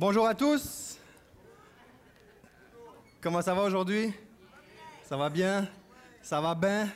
Bonjour à tous. Comment ça va aujourd'hui? Ça va bien? Ça va bien?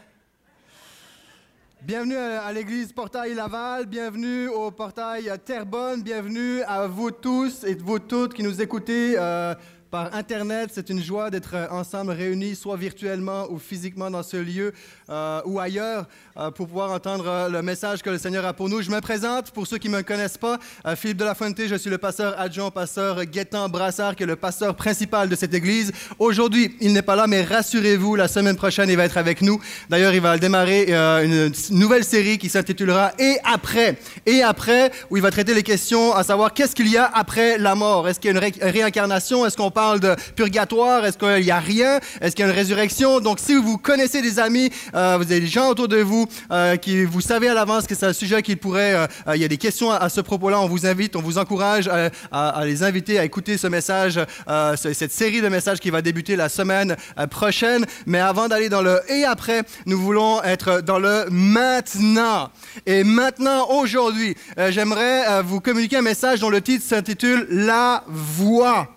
Bienvenue à l'église Portail Laval, bienvenue au Portail Terrebonne, bienvenue à vous tous et vous toutes qui nous écoutez euh, par Internet. C'est une joie d'être ensemble réunis, soit virtuellement ou physiquement dans ce lieu euh, ou ailleurs, euh, pour pouvoir entendre euh, le message que le Seigneur a pour nous. Je me présente, pour ceux qui ne me connaissent pas, Philippe de la Fuente, je suis le pasteur adjoint, pasteur Guétan Brassard, qui est le pasteur principal de cette église. Aujourd'hui, il n'est pas là, mais rassurez-vous, la semaine prochaine, il va être avec nous. D'ailleurs, il va démarrer une nouvelle série qui s'intitulera Et après. Et après, où il va traiter les questions à savoir qu'est-ce qu'il y a après la mort? Est-ce qu'il y a une ré- réincarnation? Est-ce qu'on parle de purgatoire? Est-ce qu'il n'y a rien? Est-ce qu'il y a une résurrection? Donc, si vous connaissez des amis, euh, vous avez des gens autour de vous euh, qui vous savez à l'avance que c'est un sujet qui pourrait, euh, il y a des questions à, ce propos-là, on vous invite, on vous encourage à, les inviter à écouter ce message, ce- cette série de messages qui va débuter la semaine prochaine. Mais avant d'aller dans le et après, nous voulons être dans le maintenant. Et maintenant, aujourd'hui, j'aimerais vous communiquer un message dont le titre s'intitule La voix.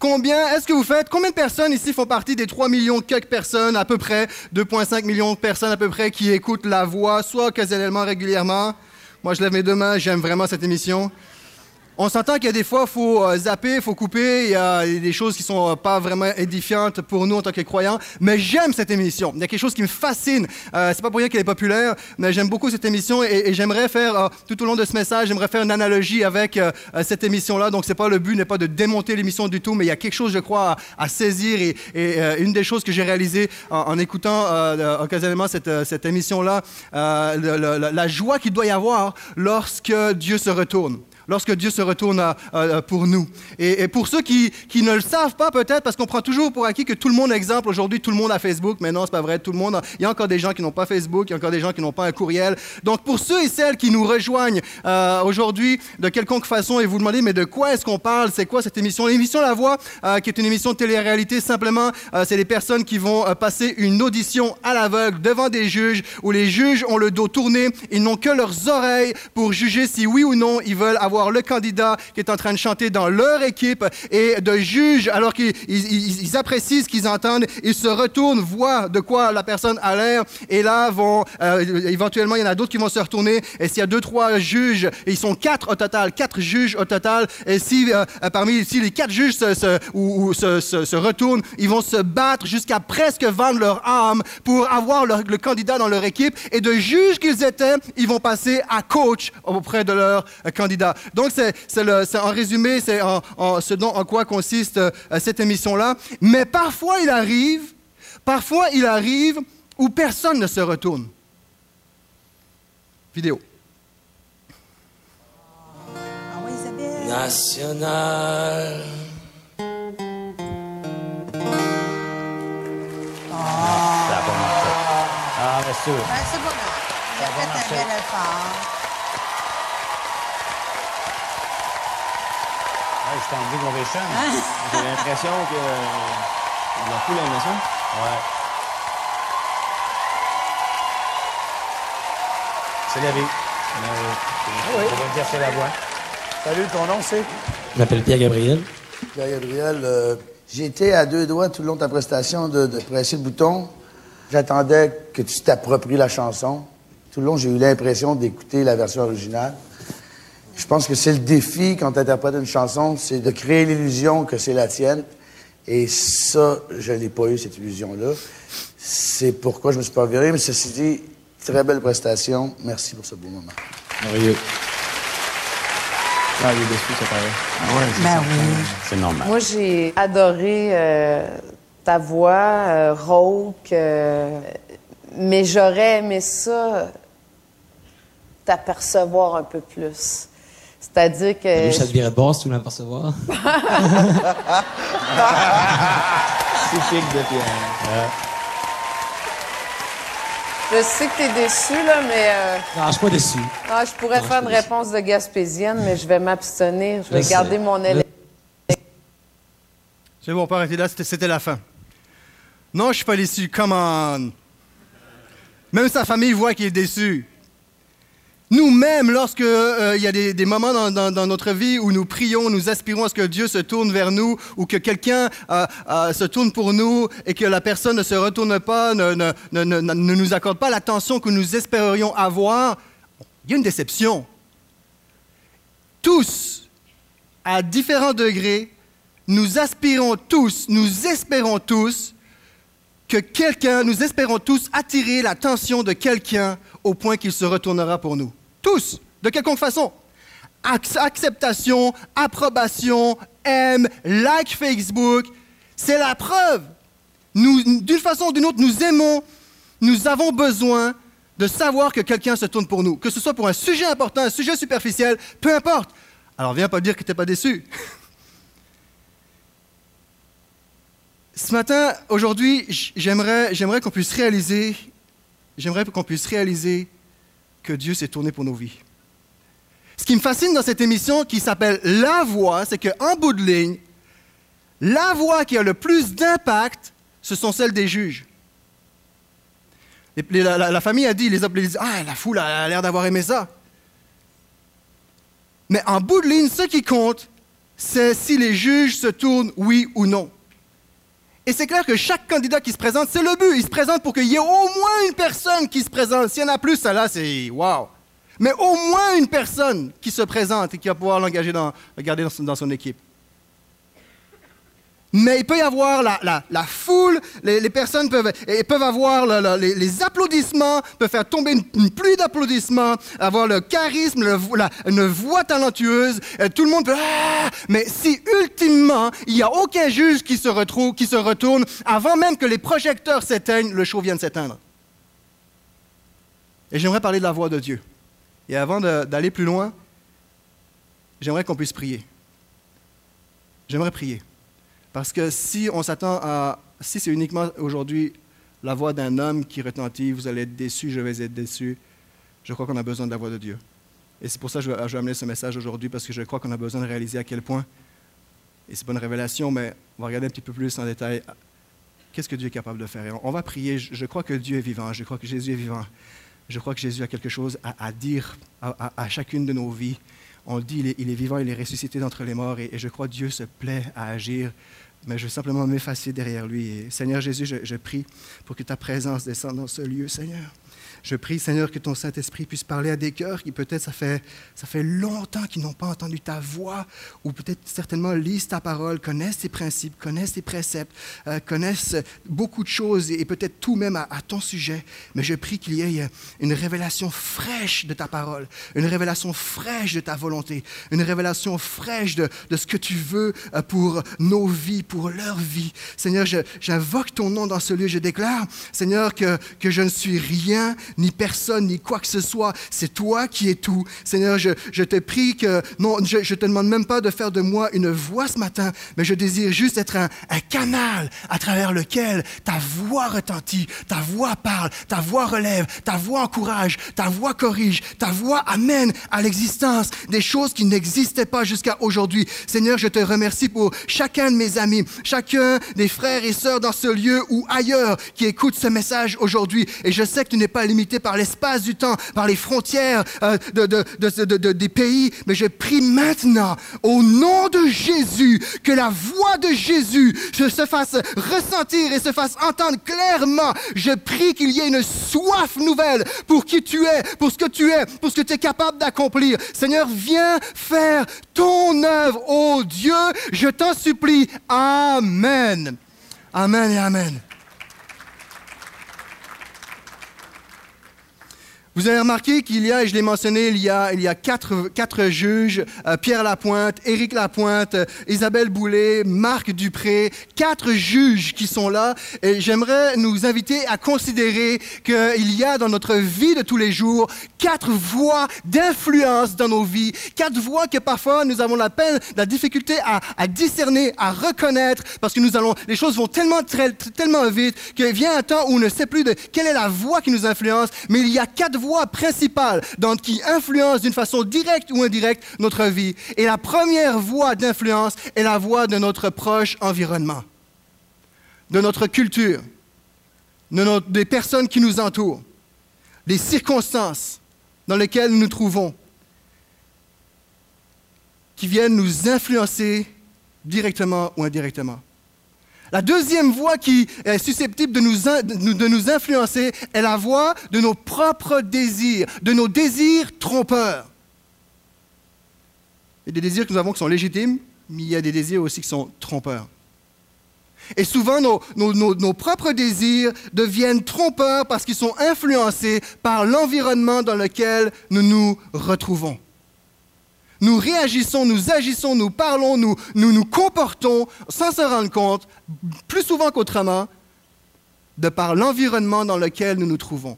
Combien est-ce que vous faites? Combien de personnes ici font partie des 3 millions quelques personnes, à peu près, 2,5 millions de personnes à peu près, qui écoutent la voix, soit occasionnellement, régulièrement? Moi, je lève mes deux mains, j'aime vraiment cette émission. On s'entend qu'il y a des fois, il faut euh, zapper, il faut couper, il y a des choses qui sont euh, pas vraiment édifiantes pour nous en tant que croyants, mais j'aime cette émission. Il y a quelque chose qui me fascine. Euh, c'est pas pour rien qu'elle est populaire, mais j'aime beaucoup cette émission et, j'aimerais faire, euh, tout au long de ce message, j'aimerais faire une analogie avec cette émission-là. Donc, c'est pas le but n'est pas de démonter l'émission du tout, mais il y a quelque chose, je crois, à, saisir et, une des choses que j'ai réalisées en, écoutant occasionnellement cette, émission-là, la joie qu'il doit y avoir lorsque Dieu se retourne lorsque Dieu se retourne pour nous. Et, pour ceux qui, ne le savent pas peut-être, parce qu'on prend toujours pour acquis que tout le monde, exemple, aujourd'hui, tout le monde a Facebook, mais non, c'est pas vrai, tout le monde, il y a encore des gens qui n'ont pas Facebook, il y a encore des gens qui n'ont pas un courriel. Donc pour ceux et celles qui nous rejoignent euh, aujourd'hui de quelconque façon et vous demandez, mais de quoi est-ce qu'on parle, c'est quoi cette émission? L'émission La Voix, euh, qui est une émission de télé-réalité, simplement, euh, c'est des personnes qui vont passer une audition à l'aveugle devant des juges, où les juges ont le dos tourné, ils n'ont que leurs oreilles pour juger si oui ou non ils veulent avoir le candidat qui est en train de chanter dans leur équipe et de juges, alors qu'ils ils- ils- ils apprécient ce qu'ils entendent, ils se retournent, voient de quoi la personne a l'air, et là vont, euh, éventuellement, il y en a d'autres qui vont se retourner, et s'il y a deux, trois juges, et ils sont quatre au total, quatre juges au total, et si euh, euh, parmi si les quatre juges se, se- ou, ou se, se- se retournent, ils vont se battre jusqu'à presque vendre leur âme pour avoir le candidat dans leur équipe, et de juges qu'ils étaient, ils vont passer à coach auprès de leur candidat. Donc, c'est c'est c'est en résumé, c'est en, en- ce dont en quoi consiste euh, cette émission-là. Mais parfois, il arrive, parfois, il arrive où personne ne se retourne. Vidéo. Ah oui, Isabelle. National. Ah, bien sûr. Ben, c'est pas grave. J'ai fait un bel effort. Ouais, je t'en dis qu'on J'ai l'impression que. Il y a plus l'impression. Ouais. C'est la vie. On va dire c'est la voix. Salut, ton nom c'est? Je m'appelle Pierre-Gabriel. Pierre-Gabriel. euh, j'ai été à deux doigts tout le long de ta prestation de, de presser le bouton. J'attendais que tu t'appropries la chanson. Tout le long, j'ai eu l'impression d'écouter la version originale. Je pense que c'est le défi quand tu interprètes une chanson, c'est de créer l'illusion que c'est la tienne. Et ça, je n'ai pas eu cette illusion-là. C'est pourquoi je me suis pas viré. Mais ceci dit, très belle prestation. Merci pour ce beau moment. Merveilleux. Ah, il est déçu, c'est pareil. Ah ouais, c'est Ben ça. oui. C'est normal. Moi, j'ai adoré euh, ta voix euh, rauque, euh, mais j'aurais aimé ça t'apercevoir un peu plus. C'est-à-dire que Lui, ça te virait de bord si tu voulais m'apercevoir. Typique de Pierre. je sais que t'es déçu, là, mais euh, Non, je suis pas déçu. ah, je pourrais Non, faire je une déçu. réponse de gaspésienne, mais je vais m'abstenir. Je vais Je sais. garder mon élève. C'est bon, on peut arrêter là, c'était- c'était la fin. Non, je suis pas déçu, come on. Même sa famille voit qu'il est déçu. Nous-mêmes, lorsque euh, il y a des, moments dans, notre vie où nous prions, nous aspirons à ce que Dieu se tourne vers nous ou que quelqu'un euh, euh, se tourne pour nous et que la personne ne se retourne pas, ne- ne nous accorde pas l'attention que nous espérions avoir, il y a une déception. Tous, à différents degrés, nous aspirons tous, nous espérons tous que quelqu'un, nous espérons tous attirer l'attention de quelqu'un au point qu'il se retournera pour nous. Tous, de quelconque façon. Ac- acceptation, approbation, aime, like Facebook, c'est la preuve. D'une façon ou d'une autre, nous aimons, nous avons besoin de savoir que quelqu'un se tourne pour nous, que ce soit pour un sujet important, un sujet superficiel, peu importe. Alors viens pas dire que tu n'es pas déçu. Ce matin, aujourd'hui, j'aimerais, j'aimerais qu'on puisse réaliser, j'aimerais qu'on puisse réaliser que Dieu s'est tourné pour nos vies. Ce qui me fascine dans cette émission qui s'appelle La Voix, c'est qu'en bout de ligne, la voix qui a le plus d'impact, ce sont celles des juges. La, famille a dit, les ils disent, ah, la foule a l'air d'avoir aimé ça. Mais en bout de ligne, ce qui compte, c'est si les juges se tournent oui ou non. Et c'est clair que chaque candidat qui se présente, c'est le but. Il se présente pour qu'il y ait au moins une personne qui se présente. S'il y en a plus, ça là, c'est wow. Mais au moins une personne qui se présente et qui va pouvoir l'engager dans, garder dans son équipe. Mais il peut y avoir la, foule, les, personnes peuvent, peuvent avoir le- le- les, applaudissements, peuvent faire tomber une, pluie d'applaudissements, avoir le charisme, une voix talentueuse, tout le monde peut... Ah! Mais si ultimement, il n'y a aucun juge qui se, retrouve, qui se retourne, avant même que les projecteurs s'éteignent, le show vient de s'éteindre. Et j'aimerais parler de la voix de Dieu. Et avant d'aller plus loin, j'aimerais qu'on puisse prier. J'aimerais prier. Parce que si on s'attend à. Si c'est uniquement aujourd'hui la voix d'un homme qui retentit, vous allez être déçu, je vais être déçu, je crois qu'on a besoin de la voix de Dieu. Et c'est pour ça que je vais, amener ce message aujourd'hui, parce que je crois qu'on a besoin de réaliser à quel point, et c'est pas une révélation, mais on va regarder un petit peu plus en détail, qu'est-ce que Dieu est capable de faire. Et on, va prier, je, crois que Dieu est vivant, je crois que Jésus est vivant, je crois que Jésus a quelque chose à, dire à chacune de nos vies. On le dit, il est, vivant, il est ressuscité d'entre les morts, et, je crois que Dieu se plaît à agir mais je vais simplement m'effacer derrière lui. Et Seigneur Jésus, je, je prie pour que ta présence descende dans ce lieu, Seigneur. Je prie, Seigneur, que ton Saint-Esprit puisse parler à des cœurs qui peut-être ça fait, ça fait longtemps qu'ils n'ont pas entendu ta voix, ou peut-être certainement lisent ta parole, connaissent tes principes, connaissent tes préceptes, euh, connaissent beaucoup de choses et, peut-être tout même à, ton sujet. Mais je prie qu'il y ait une révélation fraîche de ta parole, une révélation fraîche de ta volonté, une révélation fraîche de, de ce que tu veux euh, pour nos vies, pour leur vie. Seigneur, j'invoque ton nom dans ce lieu. Je déclare, Seigneur, que, que je ne suis rien, ni personne, ni quoi que ce soit. C'est toi qui es tout. Seigneur, je, te prie que, non, je ne te demande même pas de faire de moi une voix ce matin, mais je désire juste être un, un canal à travers lequel ta voix retentit, ta voix parle, ta voix relève, ta voix encourage, ta voix corrige, ta voix amène à l'existence des choses qui n'existaient pas jusqu'à aujourd'hui. Seigneur, je te remercie pour chacun de mes amis, chacun des frères et sœurs dans ce lieu ou ailleurs qui écoutent ce message aujourd'hui. Et je sais que tu n'es pas limité par l'espace du temps, par les frontières euh, de, de- de- de- de- des pays, mais je prie maintenant, au nom de Jésus, que la voix de Jésus se, se fasse ressentir et se fasse entendre clairement. Je prie qu'il y ait une soif nouvelle pour qui tu es, pour ce que tu es, pour ce que tu es capable d'accomplir. Seigneur, viens faire ton œuvre, ô Dieu, je t'en supplie. Amen. Amen et Amen. Vous avez remarqué qu'il y a, et je l'ai mentionné, il y a, il y a quatre, quatre juges, euh, Pierre Lapointe, Éric Lapointe, euh, Isabelle Boulay, Marc Dupré, quatre juges qui sont là. Et j'aimerais nous inviter à considérer qu'il y a dans notre vie de tous les jours quatre voies d'influence dans nos vies, quatre voies que parfois nous avons la peine, la difficulté à, discerner, à reconnaître, parce que nous allons, les choses vont tellement, tellement vite qu'il vient un temps où on ne sait plus de quelle est la voie qui nous influence, mais il y a quatre voies principales dans, qui influencent d'une façon directe ou indirecte notre vie. Et la première voie d'influence est la voie de notre proche environnement, de notre culture, de notre- des personnes qui nous entourent, des circonstances, dans lequel nous nous trouvons qui viennent nous influencer directement ou indirectement. La deuxième voix qui est susceptible de nous, influencer est la voix de nos propres désirs, de nos désirs trompeurs. Il y a des désirs que nous avons qui sont légitimes, mais il y a des désirs aussi qui sont trompeurs. Et souvent, nos, propres désirs deviennent trompeurs parce qu'ils sont influencés par l'environnement dans lequel nous nous retrouvons. Nous réagissons, nous agissons, nous parlons, nous nous, nous comportons sans se rendre compte, plus souvent qu'autrement, de par l'environnement dans lequel nous nous trouvons.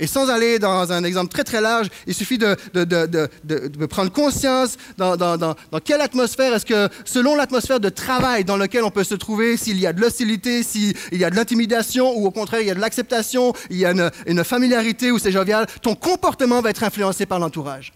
Et sans aller dans un exemple très très large, il suffit de, de, de, prendre conscience dans, dans, dans, dans quelle atmosphère est-ce que, selon l'atmosphère de travail dans laquelle on peut se trouver, s'il y a de l'hostilité, s'il y a de l'intimidation ou au contraire il y a de l'acceptation, il y a une, une familiarité ou c'est jovial, ton comportement va être influencé par l'entourage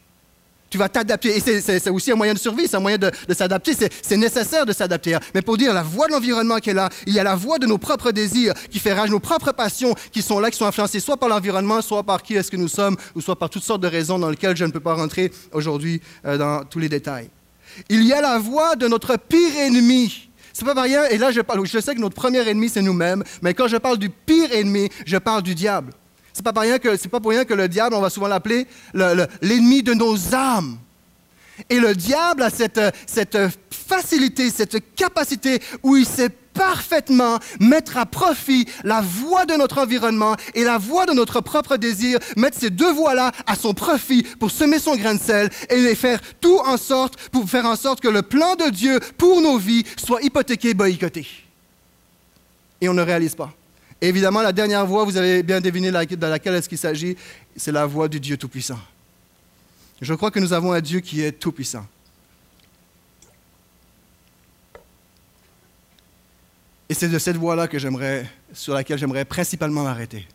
tu vas t'adapter. Et c'est aussi un moyen de survie, c'est un moyen de, s'adapter. C'est nécessaire de s'adapter. Mais pour dire la voix de l'environnement qui est là, il y a la voix de nos propres désirs qui fait rage, nos propres passions qui sont là, qui sont influencées soit par l'environnement, soit par qui est-ce que nous sommes, ou soit par toutes sortes de raisons dans lesquelles je ne peux pas rentrer aujourd'hui euh, dans tous les détails. Il y a la voix de notre pire ennemi. C'est pas rien, et là je je sais que notre premier ennemi c'est nous-mêmes, mais quand je parle du pire ennemi, je parle du diable. C'est pas, pas pour rien que le diable, on va souvent l'appeler l'ennemi de nos âmes. Et le diable a cette, facilité, cette capacité où il sait parfaitement mettre à profit la voix de notre environnement et la voix de notre propre désir, mettre ces deux voix-là à son profit pour semer son grain de sel et les faire tout en sorte, pour faire en sorte que le plan de Dieu pour nos vies soit hypothéqué, boycotté. Et on ne réalise pas. Évidemment, la dernière voix, vous avez bien deviné de laquelle est-ce qu'il s'agit, c'est la voix du Dieu Tout-Puissant. Je crois que nous avons un Dieu qui est tout-puissant. Et c'est de cette voie-là que j'aimerais, sur laquelle j'aimerais principalement m'arrêter.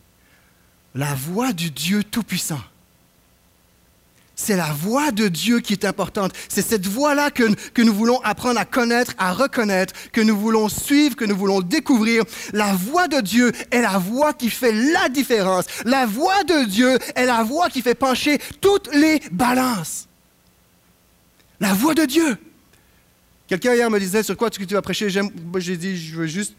La voix du Dieu tout-puissant. C'est la voix de Dieu qui est importante. C'est cette voix-là que, que, nous voulons apprendre à connaître, à reconnaître, que nous voulons suivre, que nous voulons découvrir. La voix de Dieu est la voix qui fait la différence. La voix de Dieu est la voix qui fait pencher toutes les balances. La voix de Dieu. Quelqu'un hier me disait sur quoi tu vas prêcher? J'ai dit, je veux juste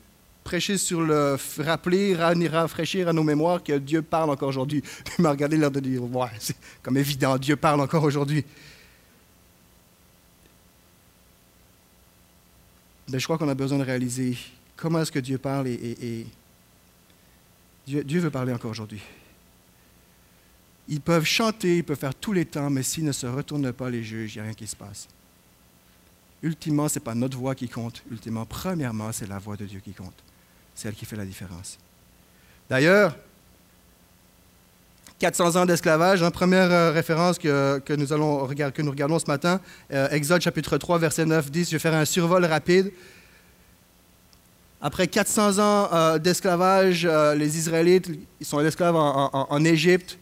rappeler, rafraîchir à nos mémoires que Dieu parle encore aujourd'hui. Il m'a regardé l'air de dire, ouais, c'est comme évident, Dieu parle encore aujourd'hui. Mais je crois qu'on a besoin de réaliser comment est-ce que Dieu parle et, Dieu, Dieu veut parler encore aujourd'hui. Ils peuvent chanter, ils peuvent faire tous les temps, mais s'ils ne se retournent pas les juges, il n'y a rien qui se passe. Ultimement, ce n'est pas notre voix qui compte. Ultimement, premièrement, c'est la voix de Dieu qui compte c'est elle qui fait la différence. D'ailleurs, 400 ans d'esclavage, hein, première euh, référence que, nous regardons ce matin, euh, Exode chapitre 3, verset 9, 10, je vais faire un survol rapide. Après 400 ans euh, d'esclavage, les Israélites ils sont esclaves en, en, Égypte.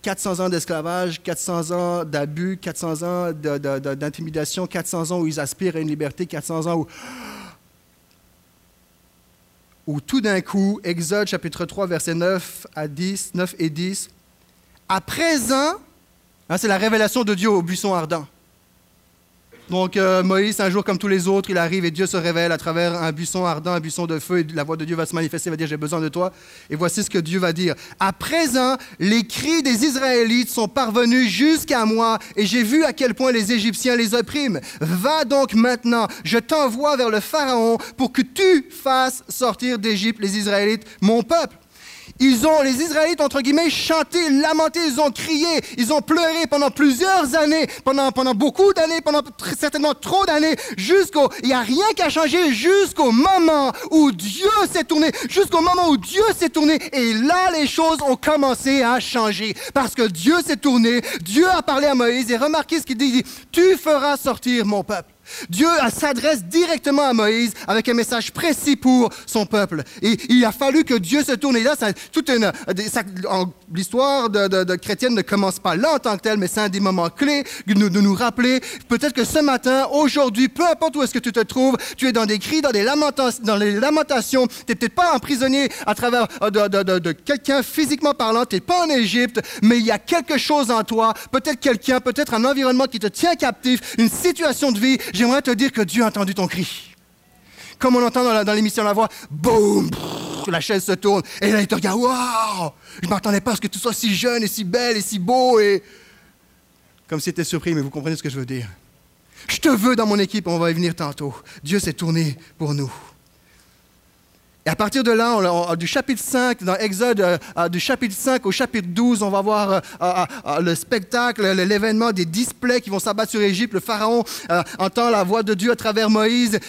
400 ans d'esclavage, 400 ans d'abus, 400 ans d'intimidation, 400 ans où ils aspirent à une liberté, 400 ans où où tout d'un coup, Exode chapitre 3, versets 9 à 10, 9 et 10, à présent, hein, c'est la révélation de Dieu au buisson ardent. Donc euh, Moïse, un jour comme tous les autres, il arrive et Dieu se révèle à travers un buisson ardent, un buisson de feu, et la voix de Dieu va se manifester, va dire j'ai besoin de toi. Et voici ce que Dieu va dire. À présent, les cris des Israélites sont parvenus jusqu'à moi, et j'ai vu à quel point les Égyptiens les oppriment. Va donc maintenant, je t'envoie vers le Pharaon pour que tu fasses sortir d'Égypte les Israélites, mon peuple. Ils ont, les Israélites, entre guillemets, chanté, lamenté, ils ont crié, ils ont pleuré pendant plusieurs années, pendant, pendant beaucoup d'années, pendant certainement trop d'années, jusqu'au, il n'y a rien qui a changé jusqu'au moment où Dieu s'est tourné, jusqu'au moment où Dieu s'est tourné, et là, les choses ont commencé à changer. Parce que Dieu s'est tourné, Dieu a parlé à Moïse, et remarquez ce qu'il dit, il dit, tu feras sortir mon peuple. Dieu s'adresse directement à Moïse avec un message précis pour son peuple. Et il a fallu que Dieu se tourne. Et là, toute une, en- l'histoire de, chrétienne ne commence pas là en tant que telle, mais c'est un des moments clés de nous, rappeler. Peut-être que ce matin, aujourd'hui, peu importe où est-ce que tu te trouves, tu es dans des cris, dans des lamentations, dans lamentations. Tu n'es peut-être pas emprisonné à travers euh, de quelqu'un physiquement parlant. Tu n'es pas en Égypte, mais il y a quelque chose en toi. Peut-être quelqu'un, peut-être un environnement qui te tient captif, une situation de vie. J'aimerais te dire que Dieu a entendu ton cri. Comme on entend dans l'émission La Voix, boum, la chaise se tourne. Et là, il te regarde, waouh, je m'attendais pas à ce que tu sois si jeune et si belle et si beau. Et... Comme si tu étais surpris, mais vous comprenez ce que je veux dire. Je te veux dans mon équipe, on va y venir tantôt. Dieu s'est tourné pour nous. Et à partir de là, du chapitre 5, dans Exode, euh, euh, du chapitre 5 au chapitre 12, on va voir euh, le spectacle, le- l'événement des displays qui vont s'abattre sur Égypte. Le pharaon entend la voix de Dieu à travers Moïse,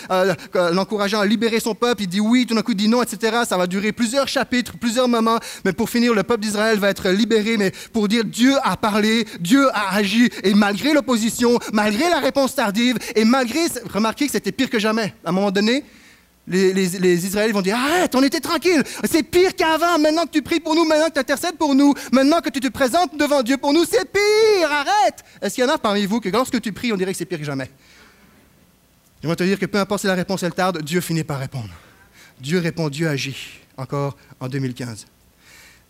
l'encourageant à libérer son peuple. Il dit oui, tout d'un coup il dit non, etc. Ça va durer plusieurs chapitres, plusieurs moments. Mais pour finir, le peuple d'Israël va être libéré. Mais pour dire Dieu a parlé, Dieu a agi. Et malgré l'opposition, malgré la réponse tardive, et malgré, remarquez que c'était pire que jamais. À un moment donné, les, Israéliens vont dire Arrête, on était tranquille. C'est pire qu'avant. Maintenant que tu pries pour nous, maintenant que tu intercèdes pour nous, maintenant que tu te présentes devant Dieu pour nous, c'est pire. Arrête. Est-ce qu'il y en a parmi vous que lorsque tu pries, on dirait que c'est pire que jamais? J'aimerais te dire que peu importe si la réponse elle tarde, Dieu finit par répondre. Dieu répond, Dieu agit. Encore en 2015.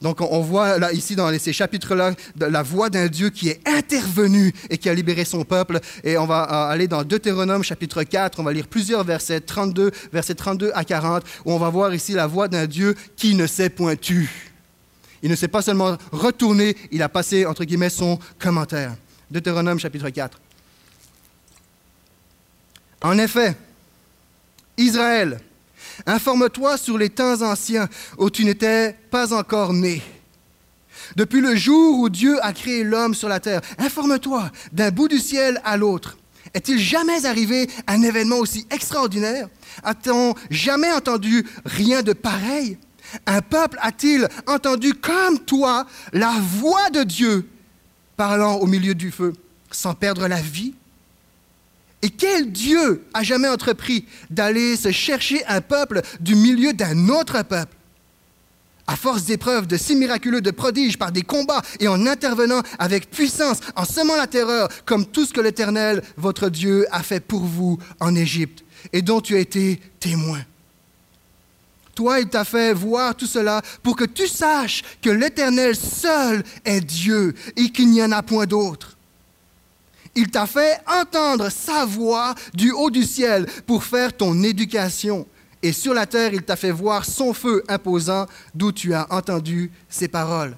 Donc, on, voit là, ici, dans ces chapitres-là, la voix d'un Dieu qui est intervenu et qui a libéré son peuple. Et on va euh, aller dans Deutéronome, chapitre 4. On va lire plusieurs versets, 32, versets 32 à 40, où on va voir ici la voix d'un Dieu qui ne s'est point tu. Il ne s'est pas seulement retourné, il a passé, entre guillemets, son commentaire. Deutéronome, chapitre 4. En effet, Israël, informe-toi sur les temps anciens où tu n'étais pas encore né. Depuis le jour où Dieu a créé l'homme sur la terre, informe-toi d'un bout du ciel à l'autre. Est-il jamais arrivé un événement aussi extraordinaire? A-t-on jamais entendu rien de pareil? Un peuple a-t-il entendu comme toi la voix de Dieu parlant au milieu du feu sans perdre la vie? Et quel Dieu a jamais entrepris d'aller se chercher un peuple du milieu d'un autre peuple? À force d'épreuves, de si miraculeux, de prodiges, par des combats et en intervenant avec puissance, en semant la terreur, comme tout ce que l'Éternel, votre Dieu, a fait pour vous en Égypte et dont tu as été témoin. Toi, il t'a fait voir tout cela pour que tu saches que l'Éternel seul est Dieu et qu'il n'y en a point d'autre. Il t'a fait entendre sa voix du haut du ciel pour faire ton éducation. Et sur la terre, il t'a fait voir son feu imposant d'où tu as entendu ses paroles.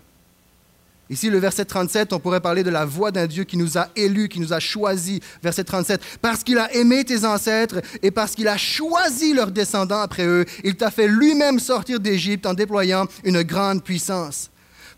Ici, le verset 37, on pourrait parler de la voix d'un Dieu qui nous a élus, qui nous a choisis. Verset 37, parce qu'il a aimé tes ancêtres et parce qu'il a choisi leurs descendants après eux, il t'a fait lui-même sortir d'Égypte en déployant une grande puissance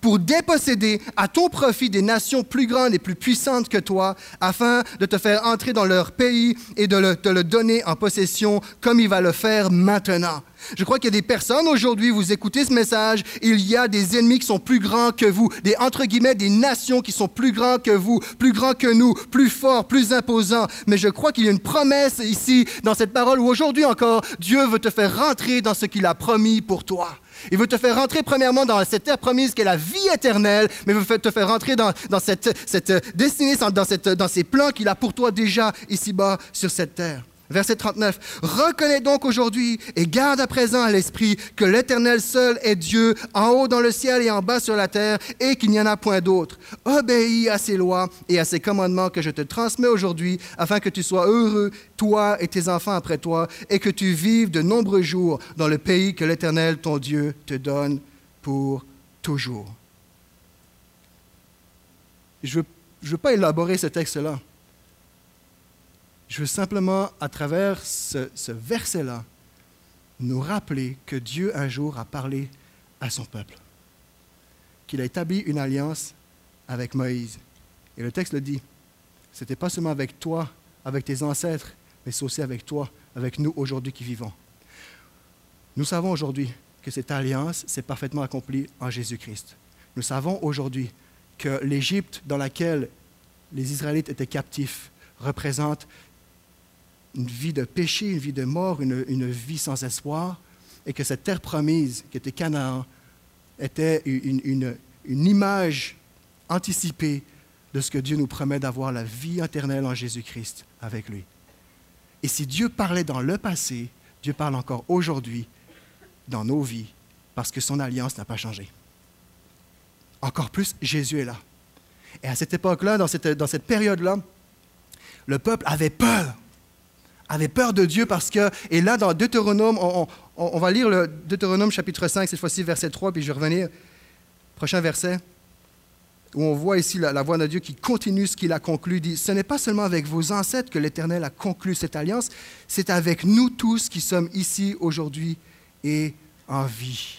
pour déposséder à ton profit des nations plus grandes et plus puissantes que toi, afin de te faire entrer dans leur pays et de te le donner en possession comme il va le faire maintenant. Je crois qu'il y a des personnes aujourd'hui, vous écoutez ce message, il y a des ennemis qui sont plus grands que vous, des entre guillemets des nations qui sont plus grands que vous, plus grands que nous, plus forts, plus imposants. Mais je crois qu'il y a une promesse ici dans cette parole où aujourd'hui encore Dieu veut te faire rentrer dans ce qu'il a promis pour toi. Il veut te faire rentrer premièrement dans cette terre promise qui est la vie éternelle, mais il veut te faire rentrer dans, cette, cette destinée, dans ces plans qu'il a pour toi déjà ici-bas sur cette terre. Verset 39. Reconnais donc aujourd'hui et garde à présent à l'esprit que l'Éternel seul est Dieu, en haut dans le ciel et en bas sur la terre, et qu'il n'y en a point d'autre. Obéis à ses lois et à ses commandements que je te transmets aujourd'hui, afin que tu sois heureux, toi et tes enfants après toi, et que tu vives de nombreux jours dans le pays que l'Éternel, ton Dieu, te donne pour toujours. Je ne veux pas élaborer ce texte-là. Je veux simplement, à travers ce, verset-là, nous rappeler que Dieu un jour a parlé à son peuple, qu'il a établi une alliance avec Moïse. Et le texte le dit, ce n'était pas seulement avec toi, avec tes ancêtres, mais c'est aussi avec toi, avec nous aujourd'hui qui vivons. Nous savons aujourd'hui que cette alliance s'est parfaitement accomplie en Jésus-Christ. Nous savons aujourd'hui que l'Égypte dans laquelle les Israélites étaient captifs représente une vie de péché, une vie de mort, une, une vie sans espoir, et que cette terre promise, qui était Canaan, était une, une- une image anticipée de ce que Dieu nous promet d'avoir la vie éternelle en Jésus-Christ avec lui. Et si Dieu parlait dans le passé, Dieu parle encore aujourd'hui dans nos vies parce que son alliance n'a pas changé. Encore plus, Jésus est là. Et à cette époque-là, dans cette, dans cette période-là, le peuple avait peur. Avait peur de Dieu parce que, et là dans Deutéronome, on, on- va lire le Deutéronome chapitre 5, cette fois-ci verset 3, puis je vais revenir, prochain verset, où on voit ici la, la voix de Dieu qui continue ce qu'il a conclu, dit, ce n'est pas seulement avec vos ancêtres que l'Éternel a conclu cette alliance, c'est avec nous tous qui sommes ici aujourd'hui et en vie.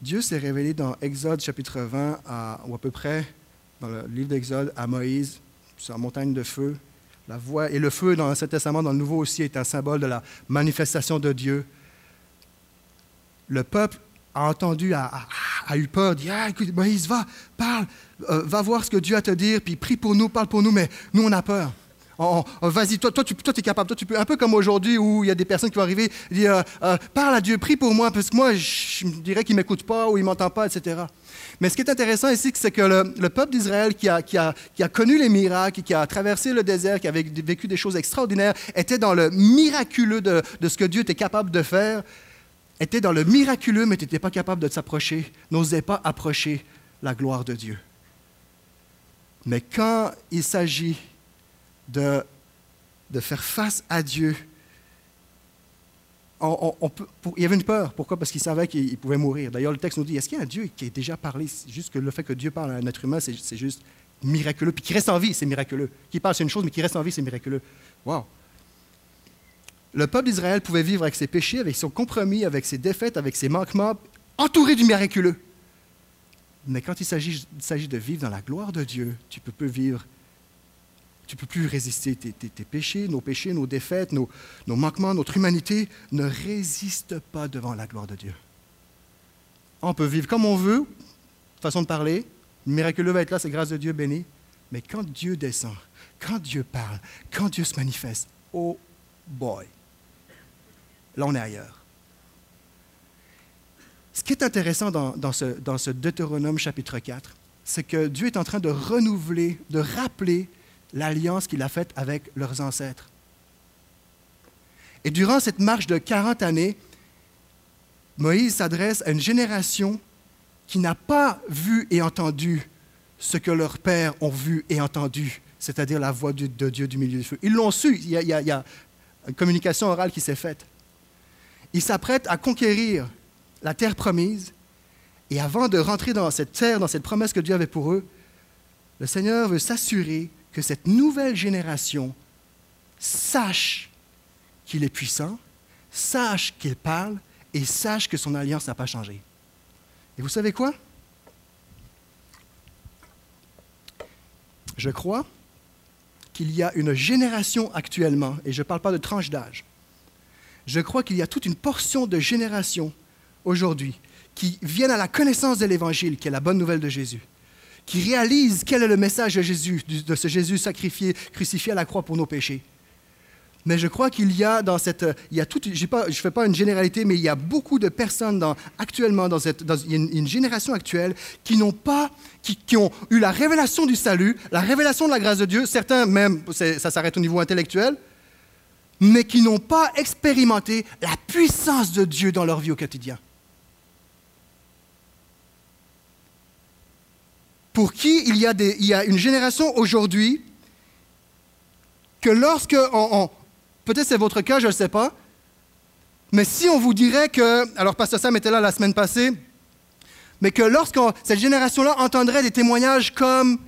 Dieu s'est révélé dans Exode chapitre 20, à- ou à peu près, dans le livre d'Exode, à Moïse, sur montagne de feu. La voix, et le feu dans l'Ancien Testament, dans le Nouveau aussi, est un symbole de la manifestation de Dieu. Le peuple a entendu, a eu peur, dit Ah, écoute, Moïse, va, parle, euh, va voir ce que Dieu a à te dire, puis prie pour nous, parle pour nous, mais nous, on a peur. On- on- Vas-y, toi, toi, tu toi, es capable, toi, tu peux. Un peu comme aujourd'hui où il y a des personnes qui vont arriver, dire euh, euh, Parle à Dieu, prie pour moi, parce que moi, je, dirais qu'il ne m'écoute pas ou il ne m'entend pas, etc. Mais ce qui est intéressant ici, c'est que le, le peuple d'Israël qui a, qui, a, qui a connu les miracles, qui a traversé le désert, qui avait vécu des choses extraordinaires, était dans le miraculeux de, de ce que Dieu était capable de faire, était dans le miraculeux, mais n'était pas capable de s'approcher, n'osait pas approcher la gloire de Dieu. Mais quand il s'agit de, de faire face à Dieu, on- on- peut- il y avait une peur. Pourquoi? Parce qu'il savait qu'il il pouvait mourir. D'ailleurs, le texte nous dit est-ce qu'il y a un Dieu qui a déjà parlé? Juste que le fait que Dieu parle à un être humain, c'est juste miraculeux. Puis qu'il reste en vie, c'est miraculeux. Qu'il parle, c'est une chose, mais qu'il reste en vie, c'est miraculeux. Wow le peuple d'Israël pouvait vivre avec ses péchés, avec son compromis, avec ses défaites, avec ses manquements, entouré du miraculeux. Mais quand il s'agit de vivre dans la gloire de Dieu, tu peux plus vivre, tu peux plus résister. Tes, péchés, nos péchés, nos défaites, nos, manquements, notre humanité ne résistent pas devant la gloire de Dieu. On peut vivre comme on veut, façon de parler. Le miraculeux va être là, c'est grâce de Dieu béni. Mais quand Dieu descend, quand Dieu parle, quand Dieu se manifeste, oh boy, là on est ailleurs. Ce qui est intéressant dans, dans ce, dans ce Deutéronome chapitre 4, c'est que Dieu est en train de renouveler, de rappeler l'alliance qu'il a faite avec leurs ancêtres. Et durant cette marche de 40 années, Moïse s'adresse à une génération qui n'a pas vu et entendu ce que leurs pères ont vu et entendu, c'est-à-dire la voix de, Dieu du milieu du feu. Ils l'ont su, il y a une communication orale qui s'est faite. Ils s'apprêtent à conquérir la terre promise, et avant de rentrer dans cette terre, dans cette promesse que Dieu avait pour eux, le Seigneur veut s'assurer que cette nouvelle génération sache qu'il est puissant, sache qu'il parle et sache que son alliance n'a pas changé. Et vous savez quoi? Je crois qu'il y a une génération actuellement, et je ne parle pas de tranche d'âge, je crois qu'il y a toute une portion de génération aujourd'hui qui viennent à la connaissance de l'Évangile, qui est la bonne nouvelle de Jésus, qui réalisent quel est le message de Jésus, de ce Jésus sacrifié, crucifié à la croix pour nos péchés. Mais je crois qu'il y a dans cette, il y a pas, je ne fais pas une généralité, mais il y a beaucoup de personnes actuellement dans cette, dans, une, une génération actuelle qui n'ont pas, qui, qui ont eu la révélation du salut, la révélation de la grâce de Dieu. Certains même, ça s'arrête au niveau intellectuel, mais qui n'ont pas expérimenté la puissance de Dieu dans leur vie au quotidien. Pour qui il y a, une génération aujourd'hui que lorsque peut-être c'est votre cas, je ne sais pas, mais si on vous dirait que, alors Pasteur Sam était là la semaine passée, mais que lorsque cette génération-là entendrait des témoignages comme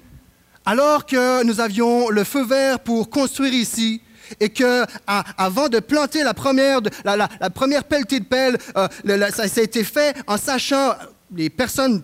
alors que nous avions le feu vert pour construire ici, et que avant de planter la première, la, première pelletée de pelle, euh, ça a été fait en sachant, les personnes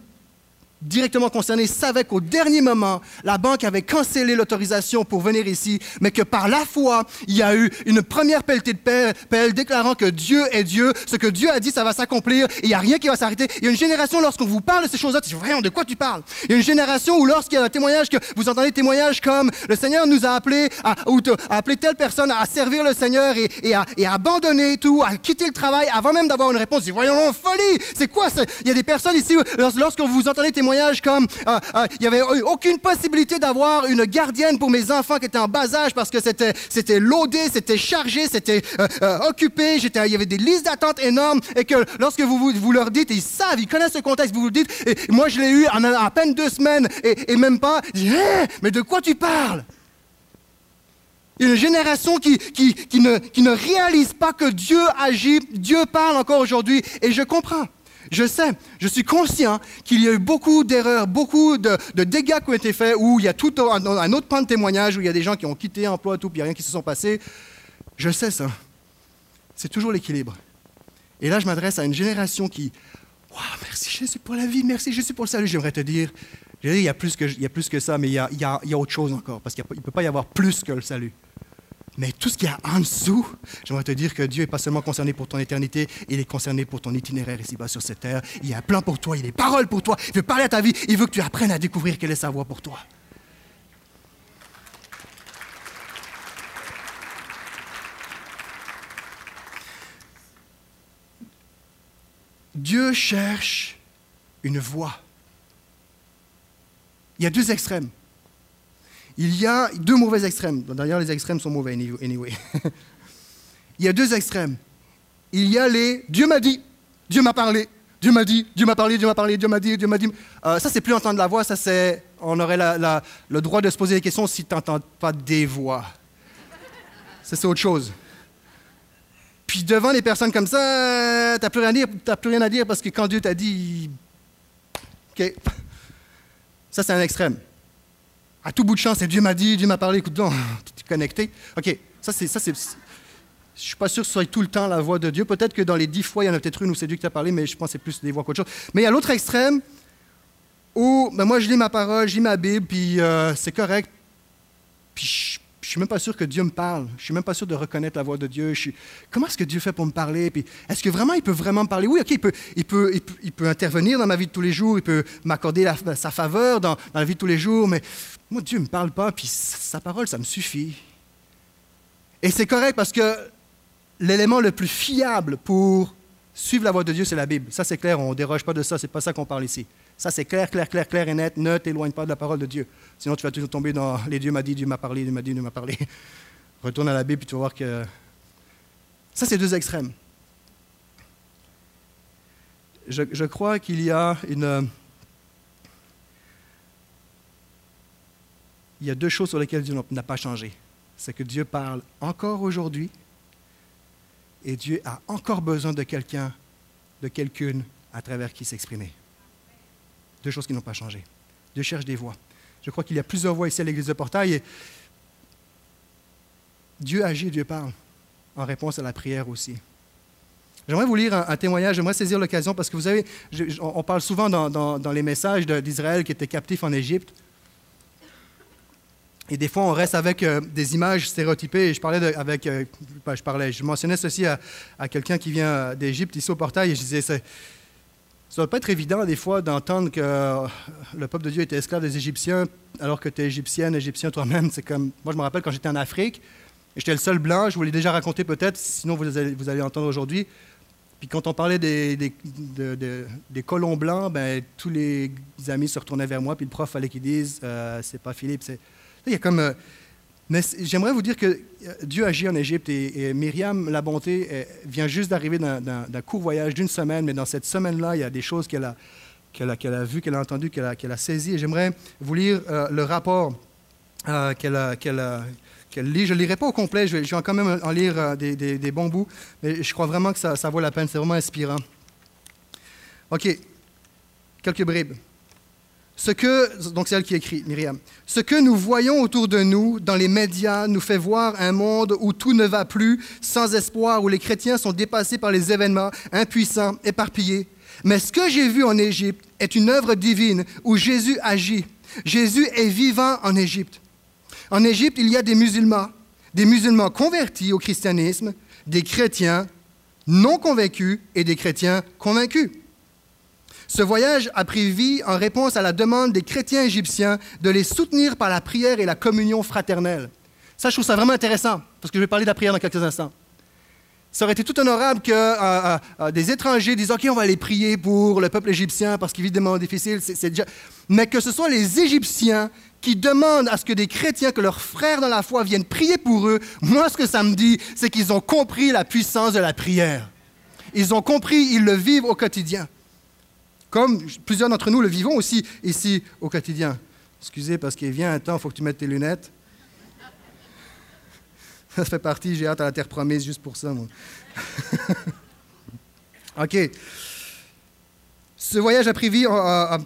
directement concernés savaient qu'au dernier moment, la banque avait cancellé l'autorisation pour venir ici, mais que par la foi, il y a eu une première pelletée de pelle, déclarant que Dieu est Dieu, ce que Dieu a dit, ça va s'accomplir, et il n'y a rien qui va s'arrêter. Il y a une génération, lorsqu'on vous parle de ces choses-là, tu dis, voyons, de quoi tu parles? Il y a une génération où lorsqu'il y a un témoignage, que vous entendez des témoignages comme le Seigneur nous a appelé à, ou a appelé telle personne à servir le Seigneur et, à, abandonner tout, à quitter le travail avant même d'avoir une réponse. Tu dis, voyons, folie! C'est quoi? Il y a des personnes ici, lorsque vous entendez des comme euh, euh, il n'y avait aucune possibilité d'avoir une gardienne pour mes enfants qui étaient en bas âge parce que c'était c'était loadé, c'était chargé, c'était euh, occupé, j'étais- il y avait des listes d'attente énormes et que lorsque vous, vous, leur dites, ils savent, ils connaissent ce contexte, vous vous le dites, et moi je l'ai eu à peine deux semaines et, même pas, je Hein? mais de quoi tu parles? Une génération qui, qui, qui, qui ne réalise pas que Dieu agit, Dieu parle encore aujourd'hui, et je comprends. Je sais, je suis conscient qu'il y a eu beaucoup d'erreurs, beaucoup de, dégâts qui ont été faits, où il y a tout un, un autre pan de témoignage, où il y a des gens qui ont quitté emploi, tout, puis il n'y a rien qui se sont passés. Je sais ça. C'est toujours l'équilibre. Et là, je m'adresse à une génération qui, Waouh, merci Jésus pour la vie, merci Jésus pour le salut. J'aimerais te dire, il y a plus que, ça, mais il y a autre chose encore, parce qu'il ne peut pas y avoir plus que le salut. Mais tout ce qu'il y a en dessous, j'aimerais te dire que Dieu n'est pas seulement concerné pour ton éternité, il est concerné pour ton itinéraire ici-bas sur cette terre. Il y a un plan pour toi, il y a des paroles pour toi, il veut parler à ta vie, il veut que tu apprennes à découvrir quelle est sa voie pour toi. Dieu cherche une voie. Il y a deux extrêmes. Il y a deux mauvais extrêmes. D'ailleurs, les extrêmes sont mauvais, anyway. Il y a deux extrêmes. Il y a les Dieu m'a dit, Dieu m'a parlé, Dieu m'a dit, Dieu m'a parlé, Dieu m'a parlé, Dieu m'a dit, Dieu m'a dit. Euh, ça, c'est plus entendre la voix, ça, c'est. On aurait le droit de se poser des questions si tu n'entends pas des voix. Ça, c'est autre chose. Puis devant les personnes comme ça, tu n'as plus, rien t'as plus rien à dire parce que quand Dieu t'a dit. OK. Ça, c'est un extrême. À tout bout de champ, c'est Dieu m'a dit, Dieu m'a parlé, écoute donc, tu es connecté? OK, ça, c'est. Je ne suis pas sûr que ce soit tout le temps la voix de Dieu. Peut-être que dans les dix fois, il y en a peut-être une où c'est Dieu qui t'a parlé, mais je pense que c'est plus des voix qu'autre chose. Mais il y a l'autre extrême où ben, moi, je lis ma parole, je lis ma Bible, puis euh, c'est correct. Puis je ne suis même pas sûr que Dieu me parle. Je suis même pas sûr de reconnaître la voix de Dieu. Je Comment est-ce que Dieu fait pour me parler? Puis est-ce que vraiment il peut vraiment me parler? Oui, OK, il peut, il peut, il peut, intervenir dans ma vie de tous les jours, il peut m'accorder sa faveur dans, la vie de tous les jours, mais moi, Dieu ne me parle pas, puis sa parole, ça me suffit. Et c'est correct parce que l'élément le plus fiable pour suivre la voie de Dieu, c'est la Bible. Ça, c'est clair, on ne déroge pas de ça, c'est pas ça qu'on parle ici. Ça, c'est clair, clair, clair, clair et net. Ne t'éloigne pas de la parole de Dieu. Sinon, tu vas toujours tomber dans les Dieu m'a dit, Dieu m'a parlé, Dieu m'a dit, Dieu m'a parlé. Retourne à la Bible, puis tu vas voir que. Ça, c'est deux extrêmes. Je, je crois qu'il y a une. Il y a deux choses sur lesquelles Dieu n'a pas changé. C'est que Dieu parle encore aujourd'hui et Dieu a encore besoin de quelqu'un, de quelqu'une à travers qui s'exprimer. Deux choses qui n'ont pas changé. Dieu cherche des voix. Je crois qu'il y a plusieurs voix ici à l'église de Portail et Dieu agit, Dieu parle en réponse à la prière aussi. J'aimerais vous lire un, témoignage, j'aimerais saisir l'occasion parce que vous savez, on parle souvent dans, les messages d'Israël qui était captif en Égypte. Et des fois, on reste avec euh, des images stéréotypées. Je parlais avec, euh, ben, je parlais, je mentionnais ceci à, à quelqu'un qui vient euh, d'Égypte ici au portail, et je disais, ça ne doit pas être évident des fois d'entendre que euh, le peuple de Dieu était esclave des Égyptiens, alors que tu es égyptienne, égyptien toi-même. C'est comme, moi, je me rappelle quand j'étais en Afrique, j'étais le seul blanc. Je vous l'ai déjà raconté peut-être, sinon vous allez, vous allez entendre aujourd'hui. Puis quand on parlait des, des, de- de- des colons blancs, ben, tous les amis se retournaient vers moi, puis le prof fallait qu'il dise, euh, c'est pas Philippe, il y a comme. euh, mais j'aimerais vous dire que euh, Dieu agit en Égypte et, et Myriam, la bonté, euh, vient juste d'arriver d'un- court voyage d'une semaine, mais dans cette semaine-là, il y a des choses qu'elle a, qu'elle a, a vues, qu'elle a entendues, qu'elle a, a saisies. Et j'aimerais vous lire euh, le rapport qu'elle a- lit. Je ne lirai pas au complet, je vais, quand même en lire des, bons bouts, mais je crois vraiment que ça vaut la peine, c'est vraiment inspirant. OK, quelques bribes. Ce que, donc c'est elle qui écrit, Myriam, ce que nous voyons autour de nous dans les médias nous fait voir un monde où tout ne va plus, sans espoir, où les chrétiens sont dépassés par les événements, impuissants, éparpillés. Mais ce que j'ai vu en Égypte est une œuvre divine où Jésus agit. Jésus est vivant en Égypte. En Égypte, il y a des musulmans, des musulmans convertis au christianisme, des chrétiens non convaincus et des chrétiens convaincus. Ce voyage a pris vie en réponse à la demande des chrétiens égyptiens de les soutenir par la prière et la communion fraternelle. Ça, je trouve ça vraiment intéressant, parce que je vais parler de la prière dans quelques instants. Ça aurait été tout honorable que euh, euh, euh, des étrangers disent OK, on va aller prier pour le peuple égyptien parce qu'il vit des moments difficiles. Déjà... Mais que ce soit les Égyptiens qui demandent à ce que des chrétiens, que leurs frères dans la foi viennent prier pour eux, moi, ce que ça me dit, c'est qu'ils ont compris la puissance de la prière. Ils ont compris, ils le vivent au quotidien. Comme plusieurs d'entre nous le vivons aussi ici au quotidien. Excusez, parce qu'il vient un temps, il faut que tu mettes tes lunettes. Ça fait partie, j'ai hâte à la terre promise juste pour ça, moi. OK. Ce voyage a pris vie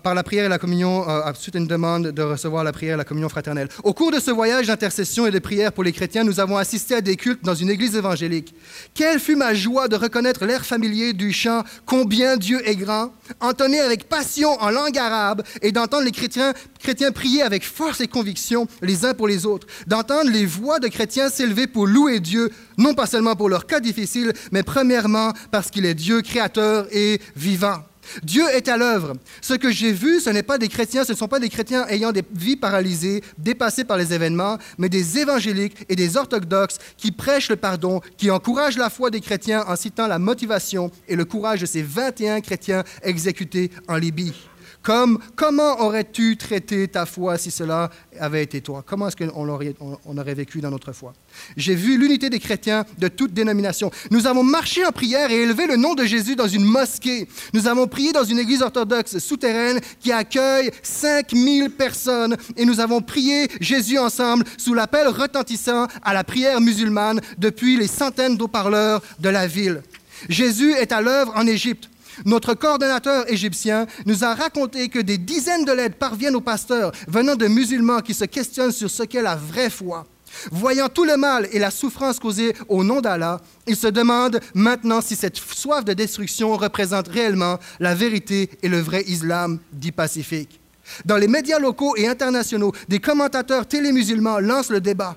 par la prière et la communion, euh, suite à une demande de recevoir la prière et la communion fraternelle. Au cours de ce voyage d'intercession et de prière pour les chrétiens, nous avons assisté à des cultes dans une église évangélique. Quelle fut ma joie de reconnaître l'air familier du chant Combien Dieu est grand, entonné avec passion en langue arabe, et d'entendre les chrétiens, chrétiens prier avec force et conviction les uns pour les autres, d'entendre les voix de chrétiens s'élever pour louer Dieu, non pas seulement pour leurs cas difficiles, mais premièrement parce qu'il est Dieu créateur et vivant. Dieu est à l'œuvre. Ce que j'ai vu, ce n'est pas des chrétiens, ce ne sont pas des chrétiens ayant des vies paralysées, dépassées par les événements, mais des évangéliques et des orthodoxes qui prêchent le pardon, qui encouragent la foi des chrétiens en citant la motivation et le courage de ces 21 chrétiens exécutés en Libye. Comme comment aurais-tu traité ta foi si cela avait été toi? Comment est-ce qu'on aurait, vécu dans notre foi? J'ai vu l'unité des chrétiens de toute dénomination. Nous avons marché en prière et élevé le nom de Jésus dans une mosquée. Nous avons prié dans une église orthodoxe souterraine qui accueille 5000 personnes et nous avons prié Jésus ensemble sous l'appel retentissant à la prière musulmane depuis les centaines d'eau-parleurs de la ville. Jésus est à l'œuvre en Égypte. Notre coordonnateur égyptien nous a raconté que des dizaines de lettres parviennent aux pasteurs venant de musulmans qui se questionnent sur ce qu'est la vraie foi. Voyant tout le mal et la souffrance causée au nom d'Allah, ils se demandent maintenant si cette soif de destruction représente réellement la vérité et le vrai islam dit pacifique. Dans les médias locaux et internationaux, des commentateurs télémusulmans lancent le débat.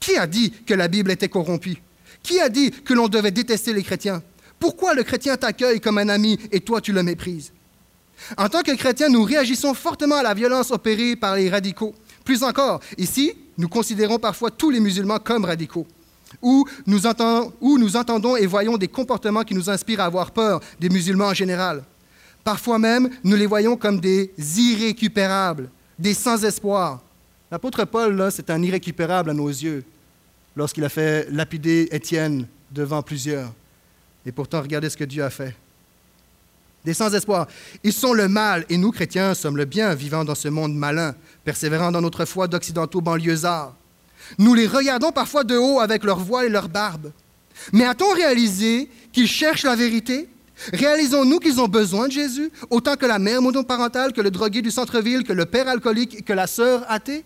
Qui a dit que la Bible était corrompue? Qui a dit que l'on devait détester les chrétiens? Pourquoi le chrétien t'accueille comme un ami et toi tu le méprises? En tant que chrétiens, nous réagissons fortement à la violence opérée par les radicaux. Plus encore, ici, nous considérons parfois tous les musulmans comme radicaux, ou nous, entendons, nous entendons et voyons des comportements qui nous inspirent à avoir peur des musulmans en général. Parfois même, nous les voyons comme des irrécupérables, des sans-espoir. L'apôtre Paul, là, c'est un irrécupérable à nos yeux, lorsqu'il a fait lapider Étienne devant plusieurs. Et pourtant, regardez ce que Dieu a fait. Des sans-espoir. Ils sont le mal et nous, chrétiens, sommes le bien, vivant dans ce monde malin, persévérant dans notre foi d'occidentaux banlieusards. Nous les regardons parfois de haut avec leur voile et leur barbe. Mais a-t-on réalisé qu'ils cherchent la vérité? Réalisons-nous qu'ils ont besoin de Jésus, autant que la mère monoparentale, que le drogué du centre-ville, que le père alcoolique, que la sœur athée?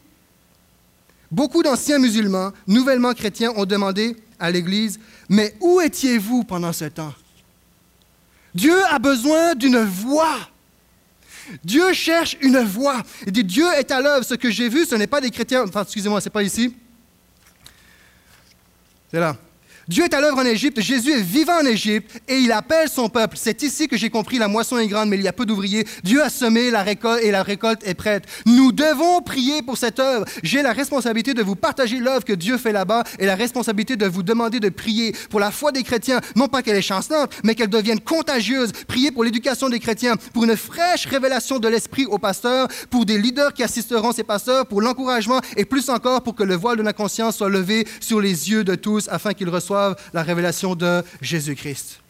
Beaucoup d'anciens musulmans, nouvellement chrétiens, ont demandé à l'Église, mais où étiez-vous pendant ce temps? Dieu a besoin d'une voix. Dieu cherche une voix. Il dit, Dieu est à l'œuvre. Ce que j'ai vu, ce n'est pas des chrétiens. Enfin, excusez-moi, ce n'est pas ici. C'est là. Dieu est à l'œuvre en Égypte, Jésus est vivant en Égypte et il appelle son peuple. C'est ici que j'ai compris, la moisson est grande, mais il y a peu d'ouvriers. Dieu a semé la récolte et la récolte est prête. Nous devons prier pour cette œuvre. J'ai la responsabilité de vous partager l'œuvre que Dieu fait là-bas et la responsabilité de vous demander de prier pour la foi des chrétiens, non pas qu'elle est chancelante, mais qu'elle devienne contagieuse. Prier pour l'éducation des chrétiens, pour une fraîche révélation de l'esprit aux pasteurs, pour des leaders qui assisteront ces pasteurs, pour l'encouragement et plus encore pour que le voile de la conscience soit levé sur les yeux de tous afin qu'ils reçoivent la révélation de Jésus-Christ.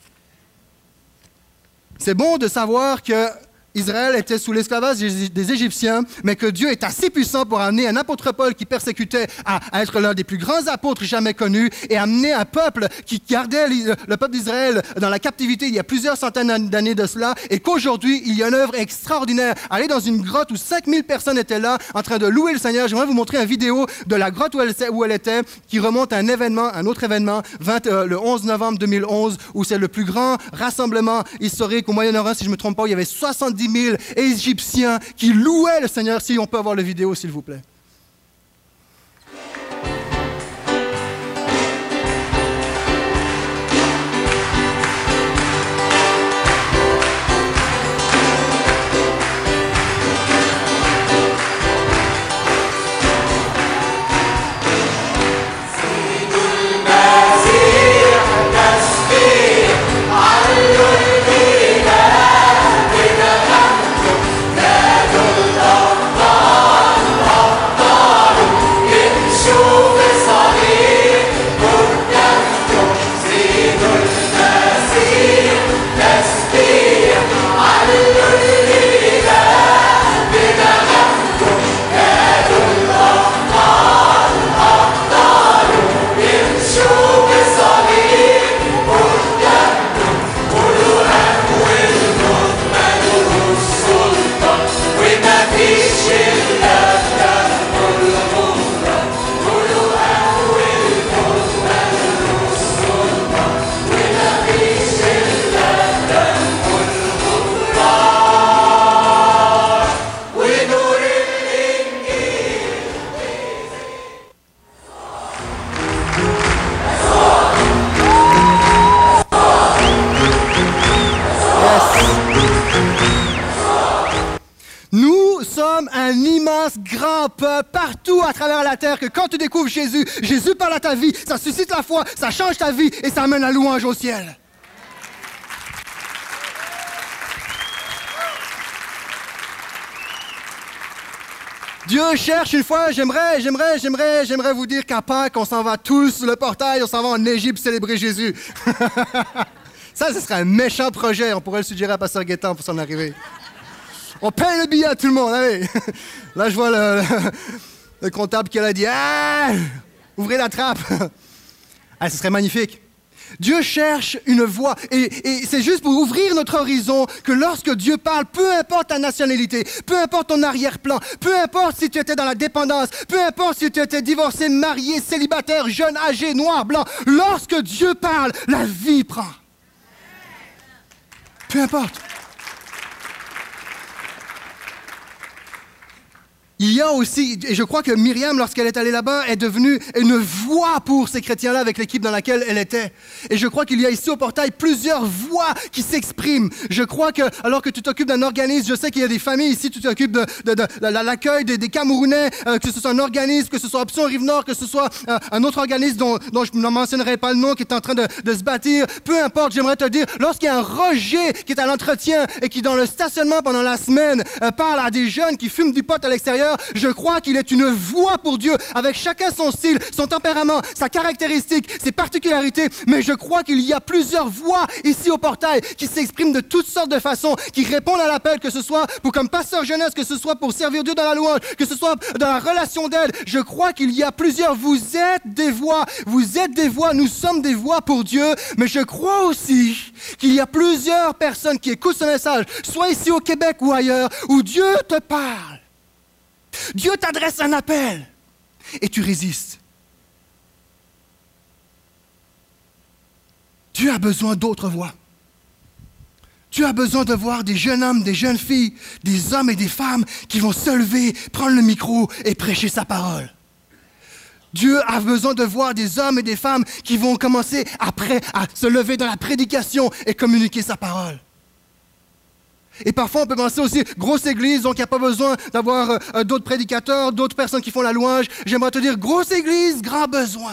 C'est bon de savoir que Israël était sous l'esclavage des Égyptiens, mais que Dieu est assez puissant pour amener un apôtre Paul qui persécutait à, être l'un des plus grands apôtres jamais connus et amener un peuple qui gardait le peuple d'Israël dans la captivité il y a plusieurs centaines d'années de cela et qu'aujourd'hui il y a une œuvre extraordinaire. Aller dans une grotte où 5000 personnes étaient là en train de louer le Seigneur. J'aimerais vous montrer une vidéo de la grotte où elle, était qui remonte à un événement, un autre événement, 20, euh, le 11 novembre 2011 où c'est le plus grand rassemblement historique au Moyen-Orient, si je ne me trompe pas, où il y avait 70 000 Égyptiens qui louaient le Seigneur. Si on peut avoir la vidéo, s'il vous plaît. Peuple partout à travers la terre que quand tu découvres Jésus, Jésus parle à ta vie, ça suscite la foi, ça change ta vie et ça amène la louange au ciel. Dieu cherche une fois, j'aimerais, j'aimerais, j'aimerais, j'aimerais vous dire qu'à Pâques, on s'en va tous le portail, on s'en va en Égypte célébrer Jésus. Ça, ce serait un méchant projet. On pourrait le suggérer à Pasteur Guettin pour s'en arriver. On paye le billet à tout le monde, allez. Là, je vois le, le comptable qui a dit Ouvrez la trappe. Ah, ce serait magnifique. Dieu cherche une voie. Et c'est juste pour ouvrir notre horizon que lorsque Dieu parle, peu importe ta nationalité, peu importe ton arrière-plan, peu importe si tu étais dans la dépendance, peu importe si tu étais divorcé, marié, célibataire, jeune, âgé, noir, blanc, lorsque Dieu parle, la vie prend. Peu importe. Il y a aussi, et je crois que Myriam, lorsqu'elle est allée là-bas, est devenue une voix pour ces chrétiens-là avec l'équipe dans laquelle elle était. Et je crois qu'il y a ici au portail plusieurs voix qui s'expriment. Je crois que, alors que tu t'occupes d'un organisme, je sais qu'il y a des familles ici, tu t'occupes de, de, de, l'accueil des, Camerounais, euh, que ce soit un organisme, que ce soit Option Rive-Nord, que ce soit euh, un autre organisme dont, dont je ne mentionnerai pas le nom, qui est en train de, de se bâtir. Peu importe, j'aimerais te dire, lorsqu'il y a un Roger qui est à l'entretien et qui, dans le stationnement pendant la semaine, euh, parle à des jeunes qui fument du pot à l'extérieur, je crois qu'il est une voix pour Dieu, avec chacun son style, son tempérament, sa caractéristique, ses particularités. Mais je crois qu'il y a plusieurs voix ici au portail qui s'expriment de toutes sortes de façons, qui répondent à l'appel, que ce soit pour comme pasteur jeunesse, que ce soit pour servir Dieu dans la louange, que ce soit dans la relation d'aide. Je crois qu'il y a plusieurs. Vous êtes des voix, vous êtes des voix, nous sommes des voix pour Dieu. Mais je crois aussi qu'il y a plusieurs personnes qui écoutent ce message, soit ici au Québec ou ailleurs, où Dieu te parle. Dieu t'adresse un appel et tu résistes. Dieu a besoin d'autres voix. Dieu a besoin de voir des jeunes hommes, des jeunes filles, des hommes et des femmes qui vont se lever, prendre le micro et prêcher sa parole. Dieu a besoin de voir des hommes et des femmes qui vont commencer après à se lever dans la prédication et communiquer sa parole. Et parfois, on peut penser aussi, grosse église, donc il n'y a pas besoin d'avoir euh, d'autres prédicateurs, d'autres personnes qui font la louange. J'aimerais te dire, grosse église, grand besoin.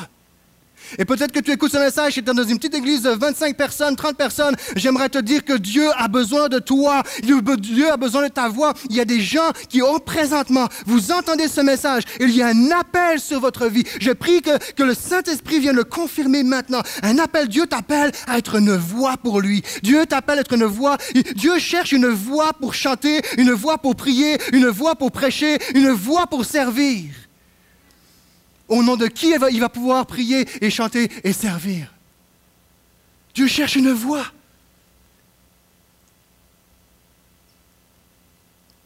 Et peut-être que tu écoutes ce message, tu es dans une petite église de 25 personnes, 30 personnes. J'aimerais te dire que Dieu a besoin de toi. Dieu a besoin de ta voix. Il y a des gens qui ont présentement, vous entendez ce message, il y a un appel sur votre vie. Je prie que, que le Saint-Esprit vienne le confirmer maintenant. Un appel, Dieu t'appelle à être une voix pour lui. Dieu t'appelle à être une voix. Dieu cherche une voix pour chanter, une voix pour prier, une voix pour prêcher, une voix pour servir. Au nom de qui il va, pouvoir prier et chanter et servir? Dieu cherche une voix.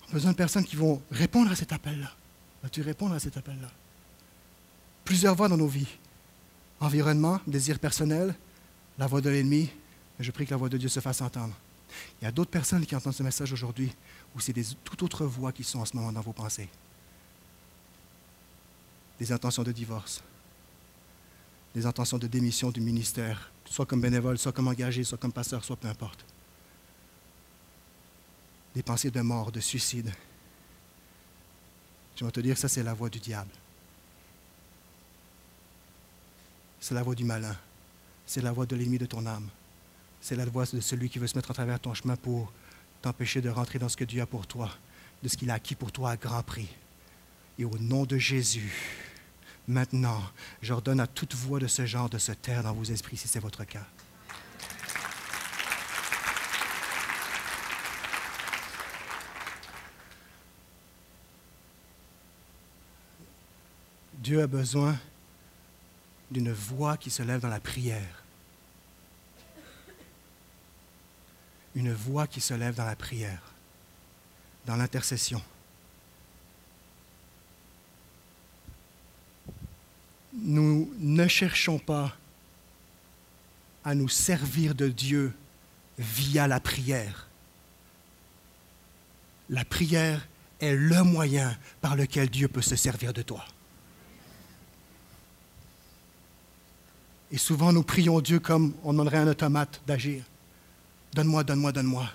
On a besoin de personnes qui vont répondre à cet appel-là. Vas-tu répondre à cet appel-là? Plusieurs voix dans nos vies. Environnement, désir personnel, la voix de l'ennemi. Je prie que la voix de Dieu se fasse entendre. Il y a d'autres personnes qui entendent ce message aujourd'hui où c'est des toutes autres voix qui sont en ce moment dans vos pensées des intentions de divorce, des intentions de démission du ministère, soit comme bénévole, soit comme engagé, soit comme pasteur, soit peu importe. Des pensées de mort, de suicide. Je vais te dire, ça c'est la voix du diable. C'est la voix du malin. C'est la voix de l'ennemi de ton âme. C'est la voix de celui qui veut se mettre à travers ton chemin pour t'empêcher de rentrer dans ce que Dieu a pour toi, de ce qu'il a acquis pour toi à grand prix. Et au nom de Jésus, maintenant, j'ordonne à toute voix de ce genre de se taire dans vos esprits si c'est votre cas. Dieu a besoin d'une voix qui se lève dans la prière. Une voix qui se lève dans la prière, dans l'intercession. Nous ne cherchons pas à nous servir de Dieu via la prière. La prière est le moyen par lequel Dieu peut se servir de toi. Et souvent, nous prions Dieu comme on demanderait un automate d'agir. Donne-moi, donne-moi, donne-moi.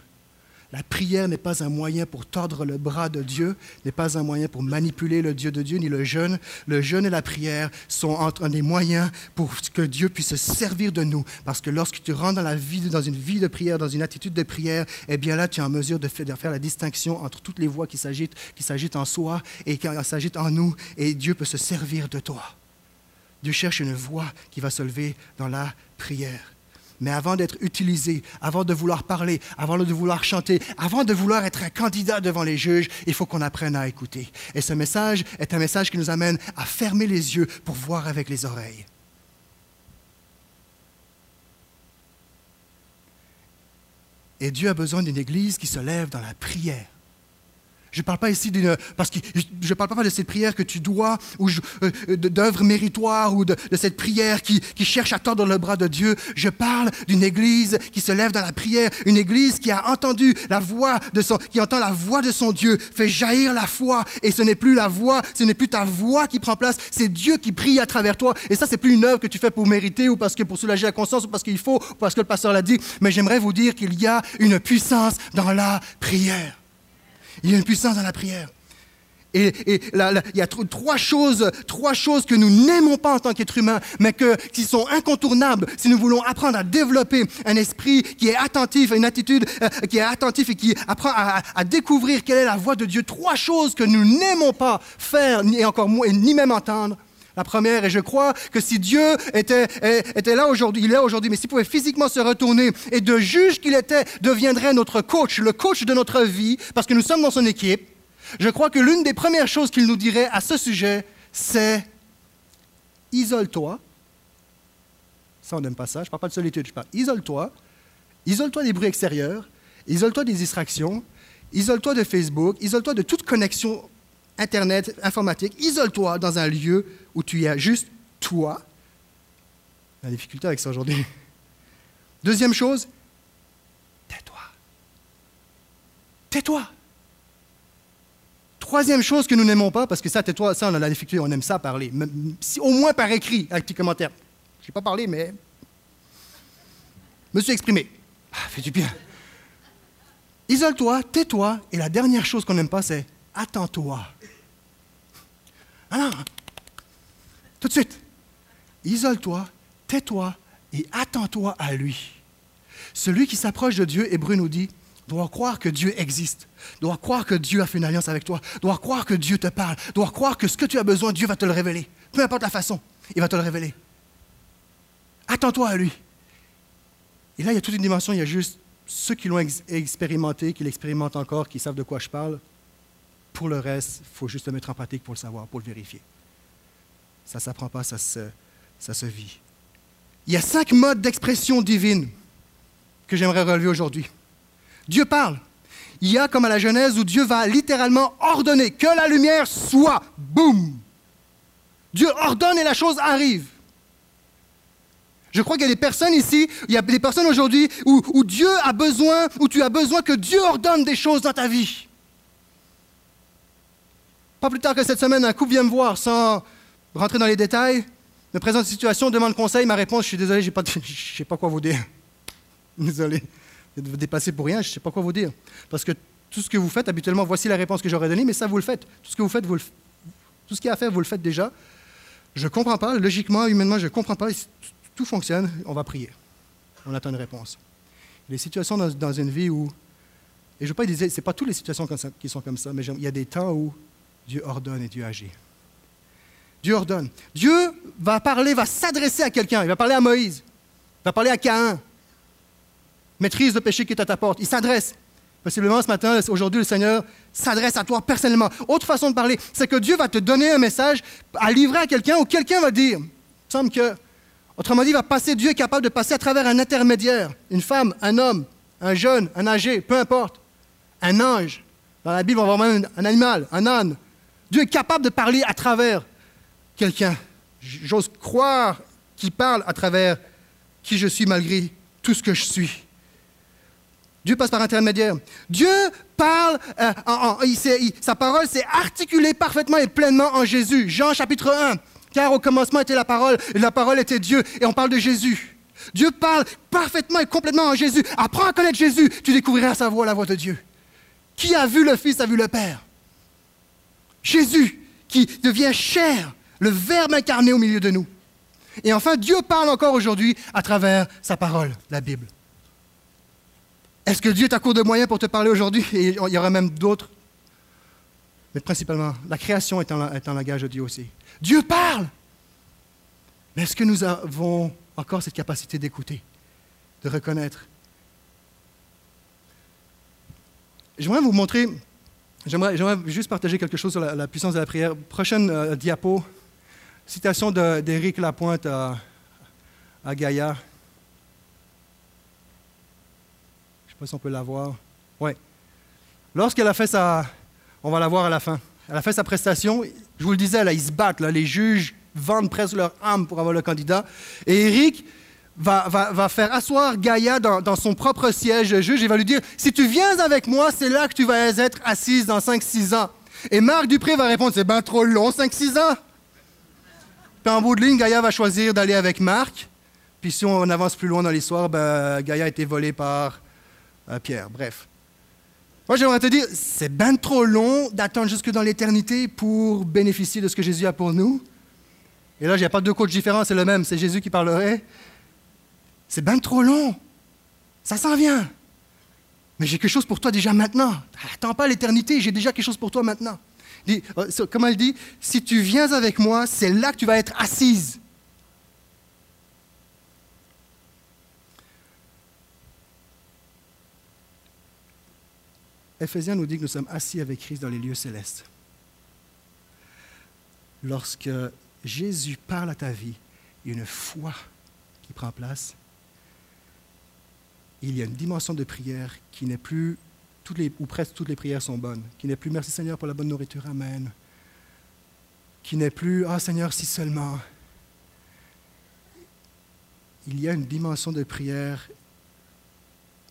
La prière n'est pas un moyen pour tordre le bras de Dieu, n'est pas un moyen pour manipuler le Dieu de Dieu, ni le jeûne. Le jeûne et la prière sont entre des moyens pour que Dieu puisse se servir de nous. Parce que lorsque tu rentres dans, la vie, dans une vie de prière, dans une attitude de prière, eh bien là, tu es en mesure de faire, la distinction entre toutes les voix qui s'agitent, qui s'agitent en soi et qui s'agitent en nous, et Dieu peut se servir de toi. Dieu cherche une voix qui va se lever dans la prière. Mais avant d'être utilisé, avant de vouloir parler, avant de vouloir chanter, avant de vouloir être un candidat devant les juges, il faut qu'on apprenne à écouter. Et ce message est un message qui nous amène à fermer les yeux pour voir avec les oreilles. Et Dieu a besoin d'une église qui se lève dans la prière. Je ne parle pas ici d'une. Parce que je parle pas de cette prière que tu dois, ou euh, d'œuvre méritoire, ou de, cette prière qui, cherche à tordre le bras de Dieu. Je parle d'une église qui se lève dans la prière, une église qui a entendu la voix de son. qui entend la voix de son Dieu, fait jaillir la foi. Et ce n'est plus la voix, ce n'est plus ta voix qui prend place, c'est Dieu qui prie à travers toi. Et ça, c'est plus une œuvre que tu fais pour mériter, ou parce que pour soulager la conscience, ou parce qu'il faut, ou parce que le pasteur l'a dit. Mais j'aimerais vous dire qu'il y a une puissance dans la prière. Il y a une puissance dans la prière. Et, il y a trois choses, trois choses que nous n'aimons pas en tant qu'être humain, mais qui sont incontournables si nous voulons apprendre à développer un esprit qui est attentif, une attitude euh, qui est attentif et qui apprend à, découvrir quelle est la voix de Dieu. Trois choses que nous n'aimons pas faire, ni encore ni même entendre. La première, et je crois que si Dieu était, était là aujourd'hui, il est aujourd'hui, mais s'il pouvait physiquement se retourner et de juge qu'il était, deviendrait notre coach, le coach de notre vie, parce que nous sommes dans son équipe, je crois que l'une des premières choses qu'il nous dirait à ce sujet, c'est isole-toi. Ça, on n'aime pas ça. Je ne parle pas de solitude, je parle isole-toi. Isole-toi des bruits extérieurs. Isole-toi des distractions. Isole-toi de Facebook. Isole-toi de toute connexion Internet, informatique. Isole-toi dans un lieu où tu es juste toi. La difficulté avec ça aujourd'hui. Deuxième chose, tais-toi. Tais-toi. Troisième chose que nous n'aimons pas, parce que ça, tais-toi, ça, on a la difficulté, on aime ça parler. au moins par écrit, avec tes commentaires. Je n'ai pas parlé, mais. Me suis exprimé. Ah, fais du bien. Isole-toi, tais-toi, et la dernière chose qu'on n'aime pas, c'est attends-toi. Alors, tout de suite, isole-toi, tais-toi et attends-toi à lui. Celui qui s'approche de Dieu, Hébreu nous dit, doit croire que Dieu existe, doit croire que Dieu a fait une alliance avec toi, doit croire que Dieu te parle, doit croire que ce que tu as besoin, Dieu va te le révéler. Peu importe la façon, il va te le révéler. Attends-toi à lui. Et là, il y a toute une dimension, il y a juste ceux qui l'ont ex- expérimenté, qui l'expérimentent encore, qui savent de quoi je parle. Pour le reste, il faut juste le mettre en pratique pour le savoir, pour le vérifier. Ça ne s'apprend pas, ça se, ça se vit. Il y a cinq modes d'expression divine que j'aimerais relever aujourd'hui. Dieu parle. Il y a comme à la Genèse où Dieu va littéralement ordonner que la lumière soit. Boum! Dieu ordonne et la chose arrive. Je crois qu'il y a des personnes ici, il y a des personnes aujourd'hui où, où Dieu a besoin, où tu as besoin que Dieu ordonne des choses dans ta vie. Pas plus tard que cette semaine, un couple vient me voir sans rentrer dans les détails, me présente une situation, demande conseil, ma réponse, je suis désolé, je ne sais pas quoi vous dire. Désolé de vous dépasser pour rien, je ne sais pas quoi vous dire. Parce que tout ce que vous faites, habituellement, voici la réponse que j'aurais donnée, mais ça, vous le faites. Tout ce que vous faites, tout ce qu'il y a à faire, vous le faites déjà. Je ne comprends pas, logiquement, humainement, je ne comprends pas. Tout fonctionne, on va prier. On attend une réponse. Les situations dans, une vie où, et je ne veux pas dire, ce pas toutes les situations qui sont comme ça, mais il y a des temps où Dieu ordonne et Dieu agit. Dieu ordonne. Dieu va parler, va s'adresser à quelqu'un. Il va parler à Moïse. Il va parler à Caïn. Maîtrise le péché qui est à ta porte. Il s'adresse. Possiblement ce matin, aujourd'hui, le Seigneur s'adresse à toi personnellement. Autre façon de parler, c'est que Dieu va te donner un message à livrer à quelqu'un ou quelqu'un va dire. Il semble que, autrement dit, va passer, Dieu est capable de passer à travers un intermédiaire, une femme, un homme, un jeune, un âgé, peu importe, un ange. Dans la Bible, on va voir même un animal, un âne. Dieu est capable de parler à travers quelqu'un. J'ose croire qu'il parle à travers qui je suis malgré tout ce que je suis. Dieu passe par intermédiaire. Dieu parle, euh, sa parole s'est articulée parfaitement et pleinement en Jésus. Jean chapitre 1. Car au commencement était la parole, et la parole était Dieu, et on parle de Jésus. Dieu parle parfaitement et complètement en Jésus. Apprends à connaître Jésus, tu découvriras sa voix, la voix de Dieu. Qui a vu le Fils a vu le Père. Jésus qui devient chair, le Verbe incarné au milieu de nous. Et enfin, Dieu parle encore aujourd'hui à travers sa parole, la Bible. Est-ce que Dieu est à court de moyens pour te parler aujourd'hui? Et il y aura même d'autres. Mais principalement, la création est un, langage de Dieu aussi. Dieu parle Mais est-ce que nous avons encore cette capacité d'écouter, de reconnaître? J'aimerais vous montrer, j'aimerais, juste partager quelque chose sur la, puissance de la prière. Prochaine euh, diapo, citation d'Éric Lapointe à, à Gaïa. Je ne sais pas si on peut la voir. Oui. Lorsqu'elle a fait sa... On va la voir à la fin. Elle a fait sa prestation. Je vous le disais, là, ils se battent. Là, les juges vendent presque leur âme pour avoir le candidat. Et Eric va, faire asseoir Gaïa dans, dans son propre siège de juge et va lui dire, si tu viens avec moi, c'est là que tu vas être assise dans 5-6 ans. Et Marc Dupré va répondre, c'est bien trop long, 5-6 ans. Puis en bout de ligne, Gaïa va choisir d'aller avec Marc. Puis si on avance plus loin dans l'histoire, ben, Gaïa a été volée par euh, Pierre. Bref. Moi, j'aimerais te dire, c'est bien trop long d'attendre jusque dans l'éternité pour bénéficier de ce que Jésus a pour nous. Et là, il n'y a pas deux coachs différents, c'est le même, c'est Jésus qui parlerait. C'est bien trop long. Ça s'en vient. Mais j'ai quelque chose pour toi déjà maintenant. Attends pas l'éternité, j'ai déjà quelque chose pour toi maintenant. Euh, Comme elle dit, si tu viens avec moi, c'est là que tu vas être assise. Éphésiens nous dit que nous sommes assis avec Christ dans les lieux célestes. Lorsque Jésus parle à ta vie, il y a une foi qui prend place. Il y a une dimension de prière qui n'est plus, toutes les, ou presque toutes les prières sont bonnes, qui n'est plus merci Seigneur pour la bonne nourriture, Amen. Qui n'est plus Ah Seigneur, si seulement. Il y a une dimension de prière,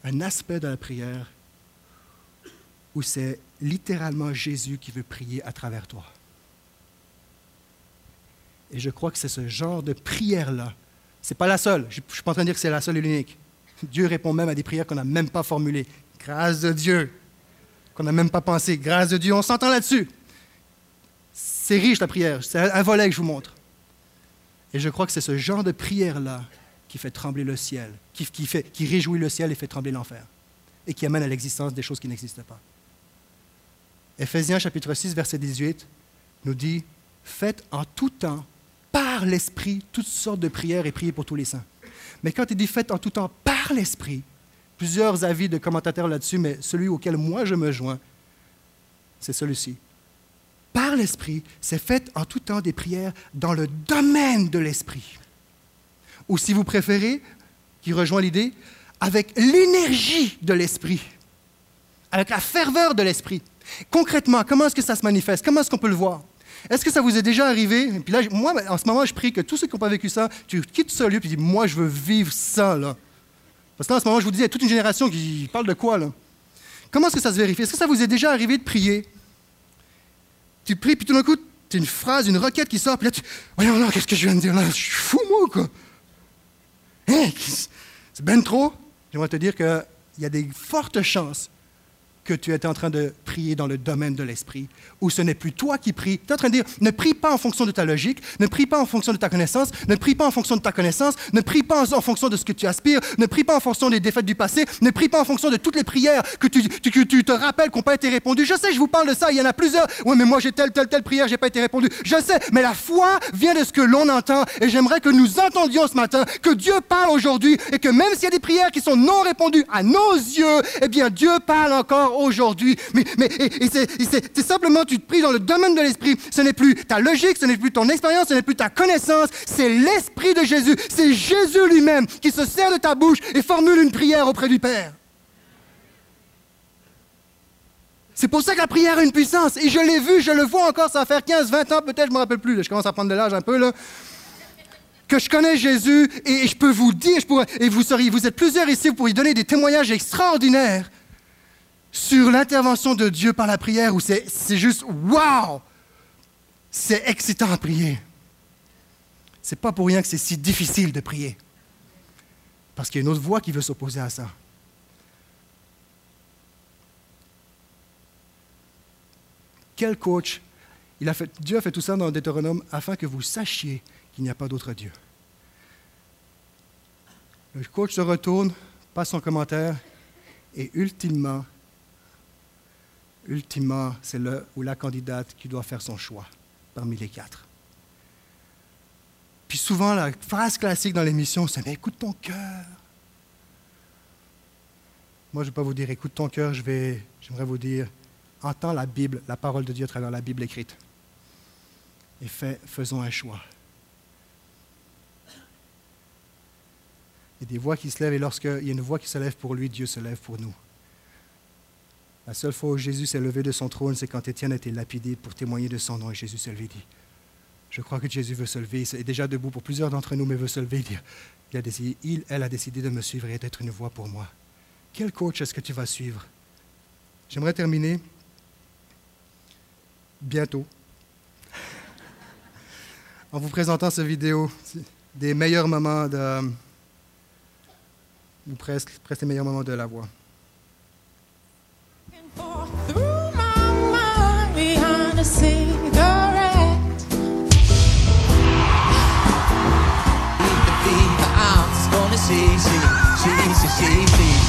un aspect de la prière où c'est littéralement Jésus qui veut prier à travers toi. Et je crois que c'est ce genre de prière-là. Ce n'est pas la seule. Je ne suis pas en train de dire que c'est la seule et l'unique. Dieu répond même à des prières qu'on n'a même pas formulées. Grâce de Dieu. Qu'on n'a même pas pensé. Grâce de Dieu. On s'entend là-dessus. C'est riche la prière. C'est un volet que je vous montre. Et je crois que c'est ce genre de prière-là qui fait trembler le ciel, qui, fait, qui réjouit le ciel et fait trembler l'enfer, et qui amène à l'existence des choses qui n'existent pas. Éphésiens chapitre 6, verset 18 nous dit, faites en tout temps, par l'Esprit, toutes sortes de prières et priez pour tous les saints. Mais quand il dit faites en tout temps par l'Esprit, plusieurs avis de commentateurs là-dessus, mais celui auquel moi je me joins, c'est celui-ci. Par l'Esprit, c'est faites en tout temps des prières dans le domaine de l'Esprit. Ou si vous préférez, qui rejoint l'idée, avec l'énergie de l'Esprit, avec la ferveur de l'Esprit. Concrètement, comment est-ce que ça se manifeste? Comment est-ce qu'on peut le voir? Est-ce que ça vous est déjà arrivé? Puis là, moi, en ce moment, je prie que tous ceux qui n'ont pas vécu ça, tu quittes ce lieu et dis, moi, je veux vivre ça, là. Parce que là, en ce moment, je vous dis, il y a toute une génération qui parle de quoi, là? Comment est-ce que ça se vérifie? Est-ce que ça vous est déjà arrivé de prier? Tu pries, puis tout d'un coup, tu as une phrase, une requête qui sort, puis là, tu. Voyons là, qu'est-ce que je viens de dire là? Je suis fou, moi, quoi? Hein? C'est ben trop? J'aimerais te dire qu'il y a des fortes chances que tu es en train de prier dans le domaine de l'esprit, où ce n'est plus toi qui pries. Tu es en train de dire, ne prie pas en fonction de ta logique, ne prie pas en fonction de ta connaissance, ne prie pas en fonction de ta connaissance, ne prie pas en, fonction de ce que tu aspires, ne prie pas en fonction des défaites du passé, ne prie pas en fonction de toutes les prières que tu, tu- tu te rappelles qui n'ont pas été répondues. Je sais, je vous parle de ça, il y en a plusieurs. Oui, mais moi j'ai telle, telle, telle prière, j'ai pas été répondu. Je sais, mais la foi vient de ce que l'on entend, et j'aimerais que nous entendions ce matin que Dieu parle aujourd'hui, et que même s'il y a des prières qui sont non répondues à nos yeux, eh bien Dieu parle encore aujourd'hui. Mais, mais c'est, simplement, tu te pries dans le domaine de l'esprit. Ce n'est plus ta logique, ce n'est plus ton expérience, ce n'est plus ta connaissance, c'est l'esprit de Jésus. C'est Jésus lui-même qui se sert de ta bouche et formule une prière auprès du Père. C'est pour ça que la prière a une puissance. Et je l'ai vu, je le vois encore, ça va faire 15, 20 ans peut-être, je ne me rappelle plus. je commence à prendre de l'âge un peu, là. Que je connais Jésus et, je peux vous dire, et vous seriez, vous êtes plusieurs ici, vous pourriez donner des témoignages extraordinaires sur l'intervention de Dieu par la prière où c'est juste wow! C'est excitant à prier. C'est pas pour rien que c'est si difficile de prier. Parce qu'il y a une autre voix qui veut s'opposer à ça. Quel coach Dieu a fait tout ça dans Deutéronome afin que vous sachiez qu'il n'y a pas d'autre Dieu. Le coach se retourne, passe son commentaire, et ultimement, ultimement, c'est le ou la candidate qui doit faire son choix parmi les quatre. Puis souvent, la phrase classique dans l'émission, c'est écoute ton cœur. Moi, je ne vais pas vous dire écoute ton cœur, je vais, j'aimerais vous dire entends la Bible, la parole de Dieu à travers la Bible écrite. Et fais, faisons un choix. Il y a des voix qui se lèvent et lorsqu'il y a une voix qui se lève pour lui, Dieu se lève pour nous. La seule fois où Jésus s'est levé de son trône, c'est quand Étienne a été lapidé pour témoigner de son nom et Jésus s'est levé dit Je crois que Jésus veut se lever. Il est déjà debout pour plusieurs d'entre nous, mais veut se lever il, a décidé, il, elle a décidé de me suivre et d'être une voix pour moi. Quel coach est-ce que tu vas suivre? J'aimerais terminer bientôt en vous présentant cette vidéo des meilleurs moments de presque, presque les meilleurs moments de la voix.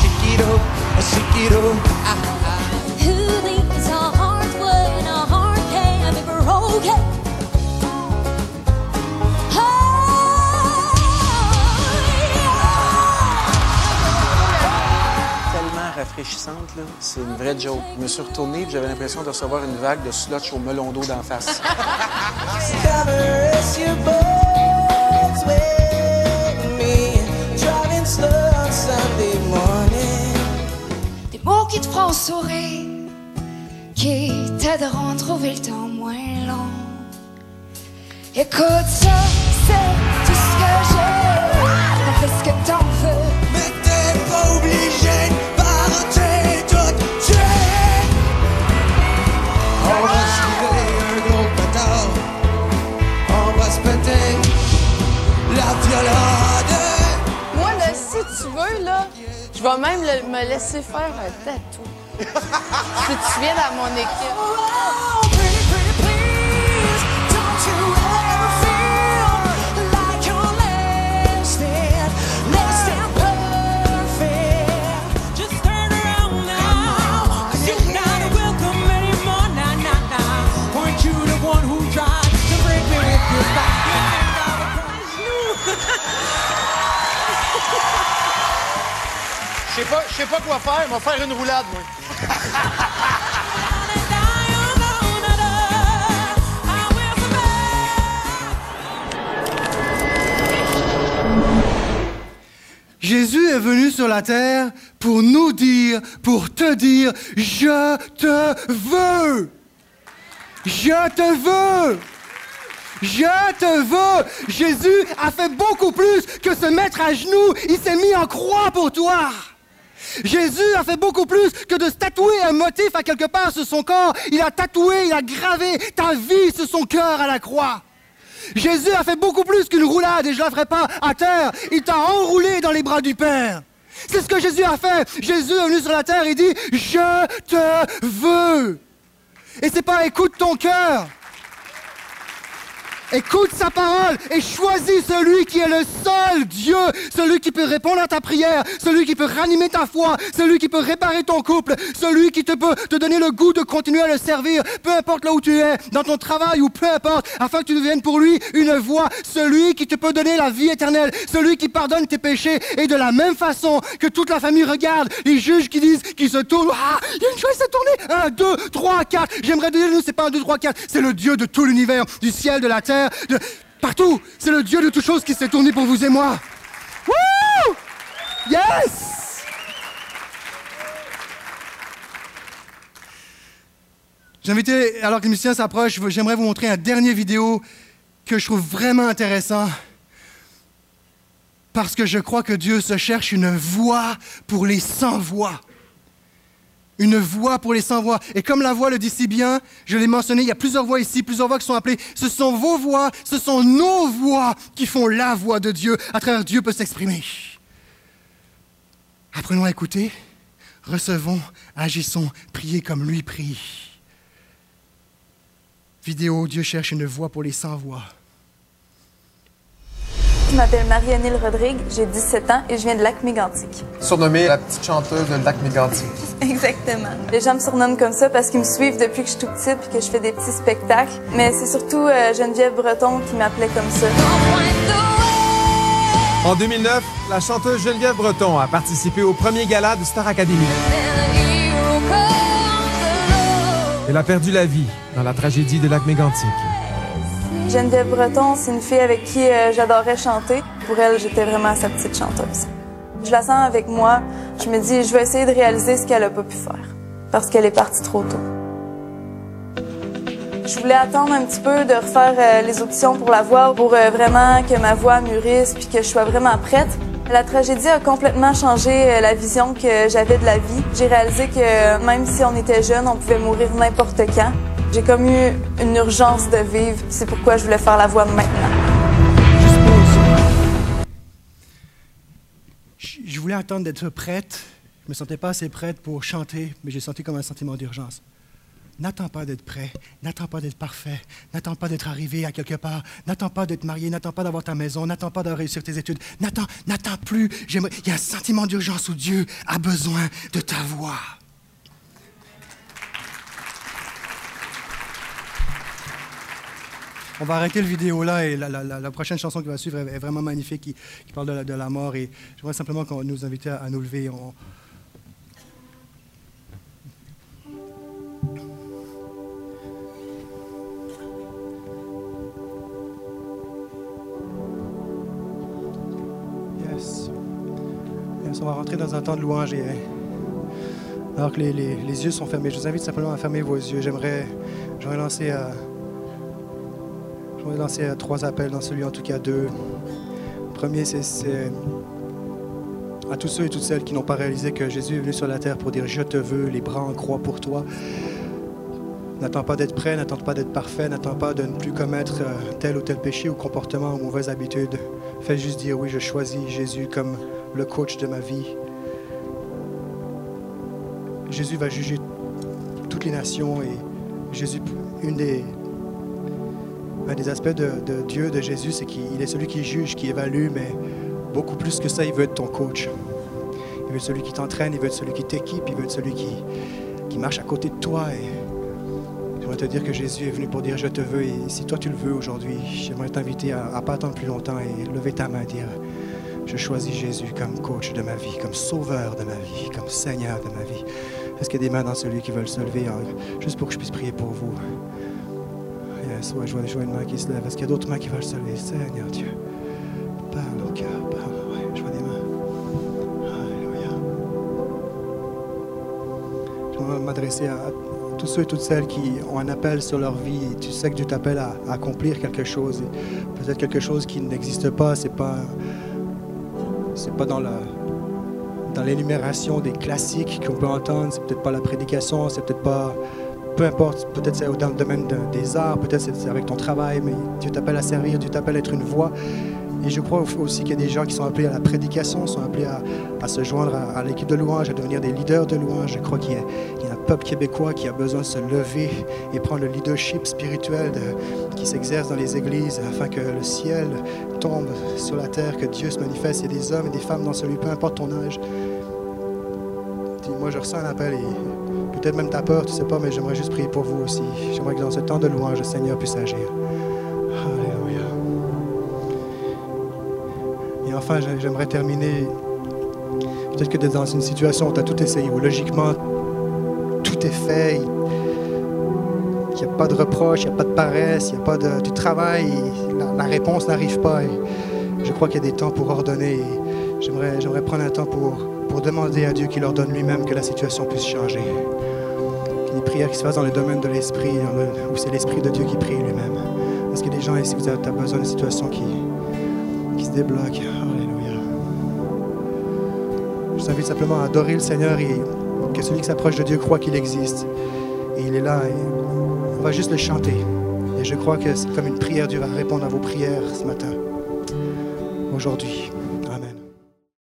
Shake it up, shake it up. Rafraîchissante, là. C'est une vraie joke. Je me suis retourné et j'avais l'impression de recevoir une vague de slotch au melon d'eau d'en face. Discover us your boats with me. Driving slow on Sunday morning. Des mots qui te feront sourire, qui t'aideront à trouver le temps moins long. Écoute ça, c'est tout ce que j'ai. Fais ce que t'en veux. Mais t'es pas obligé Moi, là, si tu veux, là, je vais même me laisser faire un tatou. si tu viens dans mon équipe. Je sais pas, quoi faire, on va faire une roulade, moi. Jésus est venu sur la terre pour nous dire, pour te dire, je te veux. Je te veux. Je te veux. Jésus a fait beaucoup plus que se mettre à genoux. Il s'est mis en croix pour toi. Jésus a fait beaucoup plus que de tatouer un motif à quelque part sur son corps. Il a tatoué, il a gravé ta vie sur son cœur à la croix. Jésus a fait beaucoup plus qu'une roulade et je la ferai pas à terre. Il t'a enroulé dans les bras du Père. C'est ce que Jésus a fait. Jésus est venu sur la terre et dit, je te veux. Et c'est pas écoute ton cœur. Écoute sa parole et choisis celui qui est le seul Dieu, celui qui peut répondre à ta prière, celui qui peut ranimer ta foi, celui qui peut réparer ton couple, celui qui te peut te donner le goût de continuer à le servir, peu importe là où tu es, dans ton travail ou peu importe, afin que tu deviennes pour lui une voix, celui qui te peut donner la vie éternelle, celui qui pardonne tes péchés. Et de la même façon que toute la famille regarde, les juges qui disent, qui se tournent, ah, il y a une chose à tourner, un, deux, trois, quatre, j'aimerais dire, nous, c'est pas un, deux, trois, quatre, c'est le Dieu de tout l'univers, du ciel, de la terre, partout. C'est le Dieu de toutes choses qui s'est tourné pour vous et moi. Woo! Yes! J'invitais, alors que les musiciens s'approchent, j'aimerais vous montrer un dernier vidéo que je trouve vraiment intéressant. Parce que je crois que Dieu se cherche une voix pour les sans-voix une voix pour les sans-voix. Et comme la voix le dit si bien, je l'ai mentionné, il y a plusieurs voix ici, plusieurs voix qui sont appelées. Ce sont vos voix, ce sont nos voix qui font la voix de Dieu. À travers Dieu peut s'exprimer. Apprenons à écouter, recevons, agissons, priez comme lui prie. Vidéo, Dieu cherche une voix pour les sans-voix. Je m'appelle Marie-Annelle Rodrigue, j'ai 17 ans et je viens de Lac-Mégantic. Surnommée la petite chanteuse de Lac-Mégantic. Exactement. Les gens me surnomment comme ça parce qu'ils me suivent depuis que je suis tout petite et que je fais des petits spectacles. Mais c'est surtout euh, Geneviève Breton qui m'appelait comme ça. En 2009, la chanteuse Geneviève Breton a participé au premier gala de Star Academy. Elle a perdu la vie dans la tragédie de Lac-Mégantic. Geneviève Breton, c'est une fille avec qui euh, j'adorais chanter. Pour elle, j'étais vraiment sa petite chanteuse. Je la sens avec moi. Je me dis, je vais essayer de réaliser ce qu'elle a pas pu faire. Parce qu'elle est partie trop tôt. Je voulais attendre un petit peu de refaire euh, les auditions pour la voix pour euh, vraiment que ma voix mûrisse puis que je sois vraiment prête. La tragédie a complètement changé la vision que j'avais de la vie. J'ai réalisé que même si on était jeune, on pouvait mourir n'importe quand. J'ai comme eu une urgence de vivre. C'est pourquoi je voulais faire la voix maintenant. Je voulais attendre d'être prête. Je me sentais pas assez prête pour chanter, mais j'ai senti comme un sentiment d'urgence. N'attends pas d'être prêt, n'attends pas d'être parfait, n'attends pas d'être arrivé à quelque part, n'attends pas d'être marié, n'attends pas d'avoir ta maison, n'attends pas de réussir tes études, n'attends, n'attends plus. Il y a un sentiment d'urgence où Dieu a besoin de ta voix. On va arrêter le vidéo là et la, prochaine chanson qui va suivre est, vraiment magnifique, qui, parle de la, mort. Et j'aimerais simplement qu'on nous invite à, nous lever. Yes. Yes, on va rentrer dans un temps de louange et alors que les, yeux sont fermés, je vous invite simplement à fermer vos yeux. J'aimerais, j'aurais lancé à, j'aurais lancé à trois appels dans celui, en tout cas deux. Le premier, c'est, c'est à tous ceux et toutes celles qui n'ont pas réalisé que Jésus est venu sur la terre pour dire Je te veux, les bras en croix pour toi. N'attends pas d'être prêt, n'attends pas d'être parfait, n'attends pas de ne plus commettre euh, tel ou tel péché ou comportement ou mauvaise habitude. Fais juste dire oui, je choisis Jésus comme le coach de ma vie. Jésus va juger toutes les nations et Jésus, une des, un des aspects de, Dieu, de Jésus, c'est qu'il est celui qui juge, qui évalue, mais beaucoup plus que ça, il veut être ton coach. Il veut être celui qui t'entraîne, il veut être celui qui t'équipe, il veut être celui qui, qui marche à côté de toi. Et j'aimerais te dire que Jésus est venu pour dire je te veux. Et si toi tu le veux aujourd'hui, j'aimerais t'inviter à ne pas attendre plus longtemps et lever ta main et dire Je choisis Jésus comme coach de ma vie, comme sauveur de ma vie, comme Seigneur de ma vie. Est-ce qu'il y a des mains dans celui qui veulent se lever, hein, juste pour que je puisse prier pour vous? Yes, ouais, je vois, je vois une main qui se lève. Est-ce qu'il y a d'autres mains qui veulent se lever? Seigneur Dieu, parle au cœur, parle. Ouais, je vois des mains. Alléluia. Je vais m'adresser à tous ceux et toutes celles qui ont un appel sur leur vie. Tu sais que Dieu t'appelle à, à accomplir quelque chose. Peut-être quelque chose qui n'existe pas. C'est pas, c'est pas dans la, dans l'énumération des classiques qu'on peut entendre. C'est peut-être pas la prédication. C'est peut-être pas, peu importe. Peut-être c'est dans le domaine de- des arts. Peut-être c'est avec ton travail. Mais Dieu t'appelle à servir. Dieu t'appelle à être une voix. Et je crois aussi qu'il y a des gens qui sont appelés à la prédication, sont appelés à, se joindre à, l'équipe de louange, à devenir des leaders de louange. Je crois qu'il y, y a un peuple québécois qui a besoin de se lever et prendre le leadership spirituel qui s'exerce dans les églises afin que le ciel tombe sur la terre, que Dieu se manifeste. Il y a des hommes et des femmes dans celui, peu importe ton âge. Moi, je ressens un appel et peut-être même ta peur, tu sais pas, mais j'aimerais juste prier pour vous aussi. J'aimerais que dans ce temps de louange, le Seigneur puisse agir. Alléluia. Et enfin, j'ai- j'aimerais terminer. Peut-être que tu es dans une situation où tu as tout essayé, où logiquement, tout est fait. Il n'y a pas de reproche, il n'y a pas de paresse, il n'y a pas de. Et la, réponse n'arrive pas. Je crois qu'il y a des temps pour ordonner. J'aimerais, prendre un temps pour, pour demander à Dieu qu'il ordonne lui-même que la situation puisse changer. Qui se fassent dans le domaine de l'esprit, le- où c'est l'esprit de Dieu qui prie lui-même. Est-ce qu'il y a des gens ici, vous avez besoin d'une situation qui, qui se débloque. Alléluia. Je vous invite simplement à adorer le Seigneur et que celui qui s'approche de Dieu croit qu'il existe. Et il est là. Et on va juste le chanter. Et je crois que c'est comme une prière, Dieu va répondre à vos prières ce matin, aujourd'hui.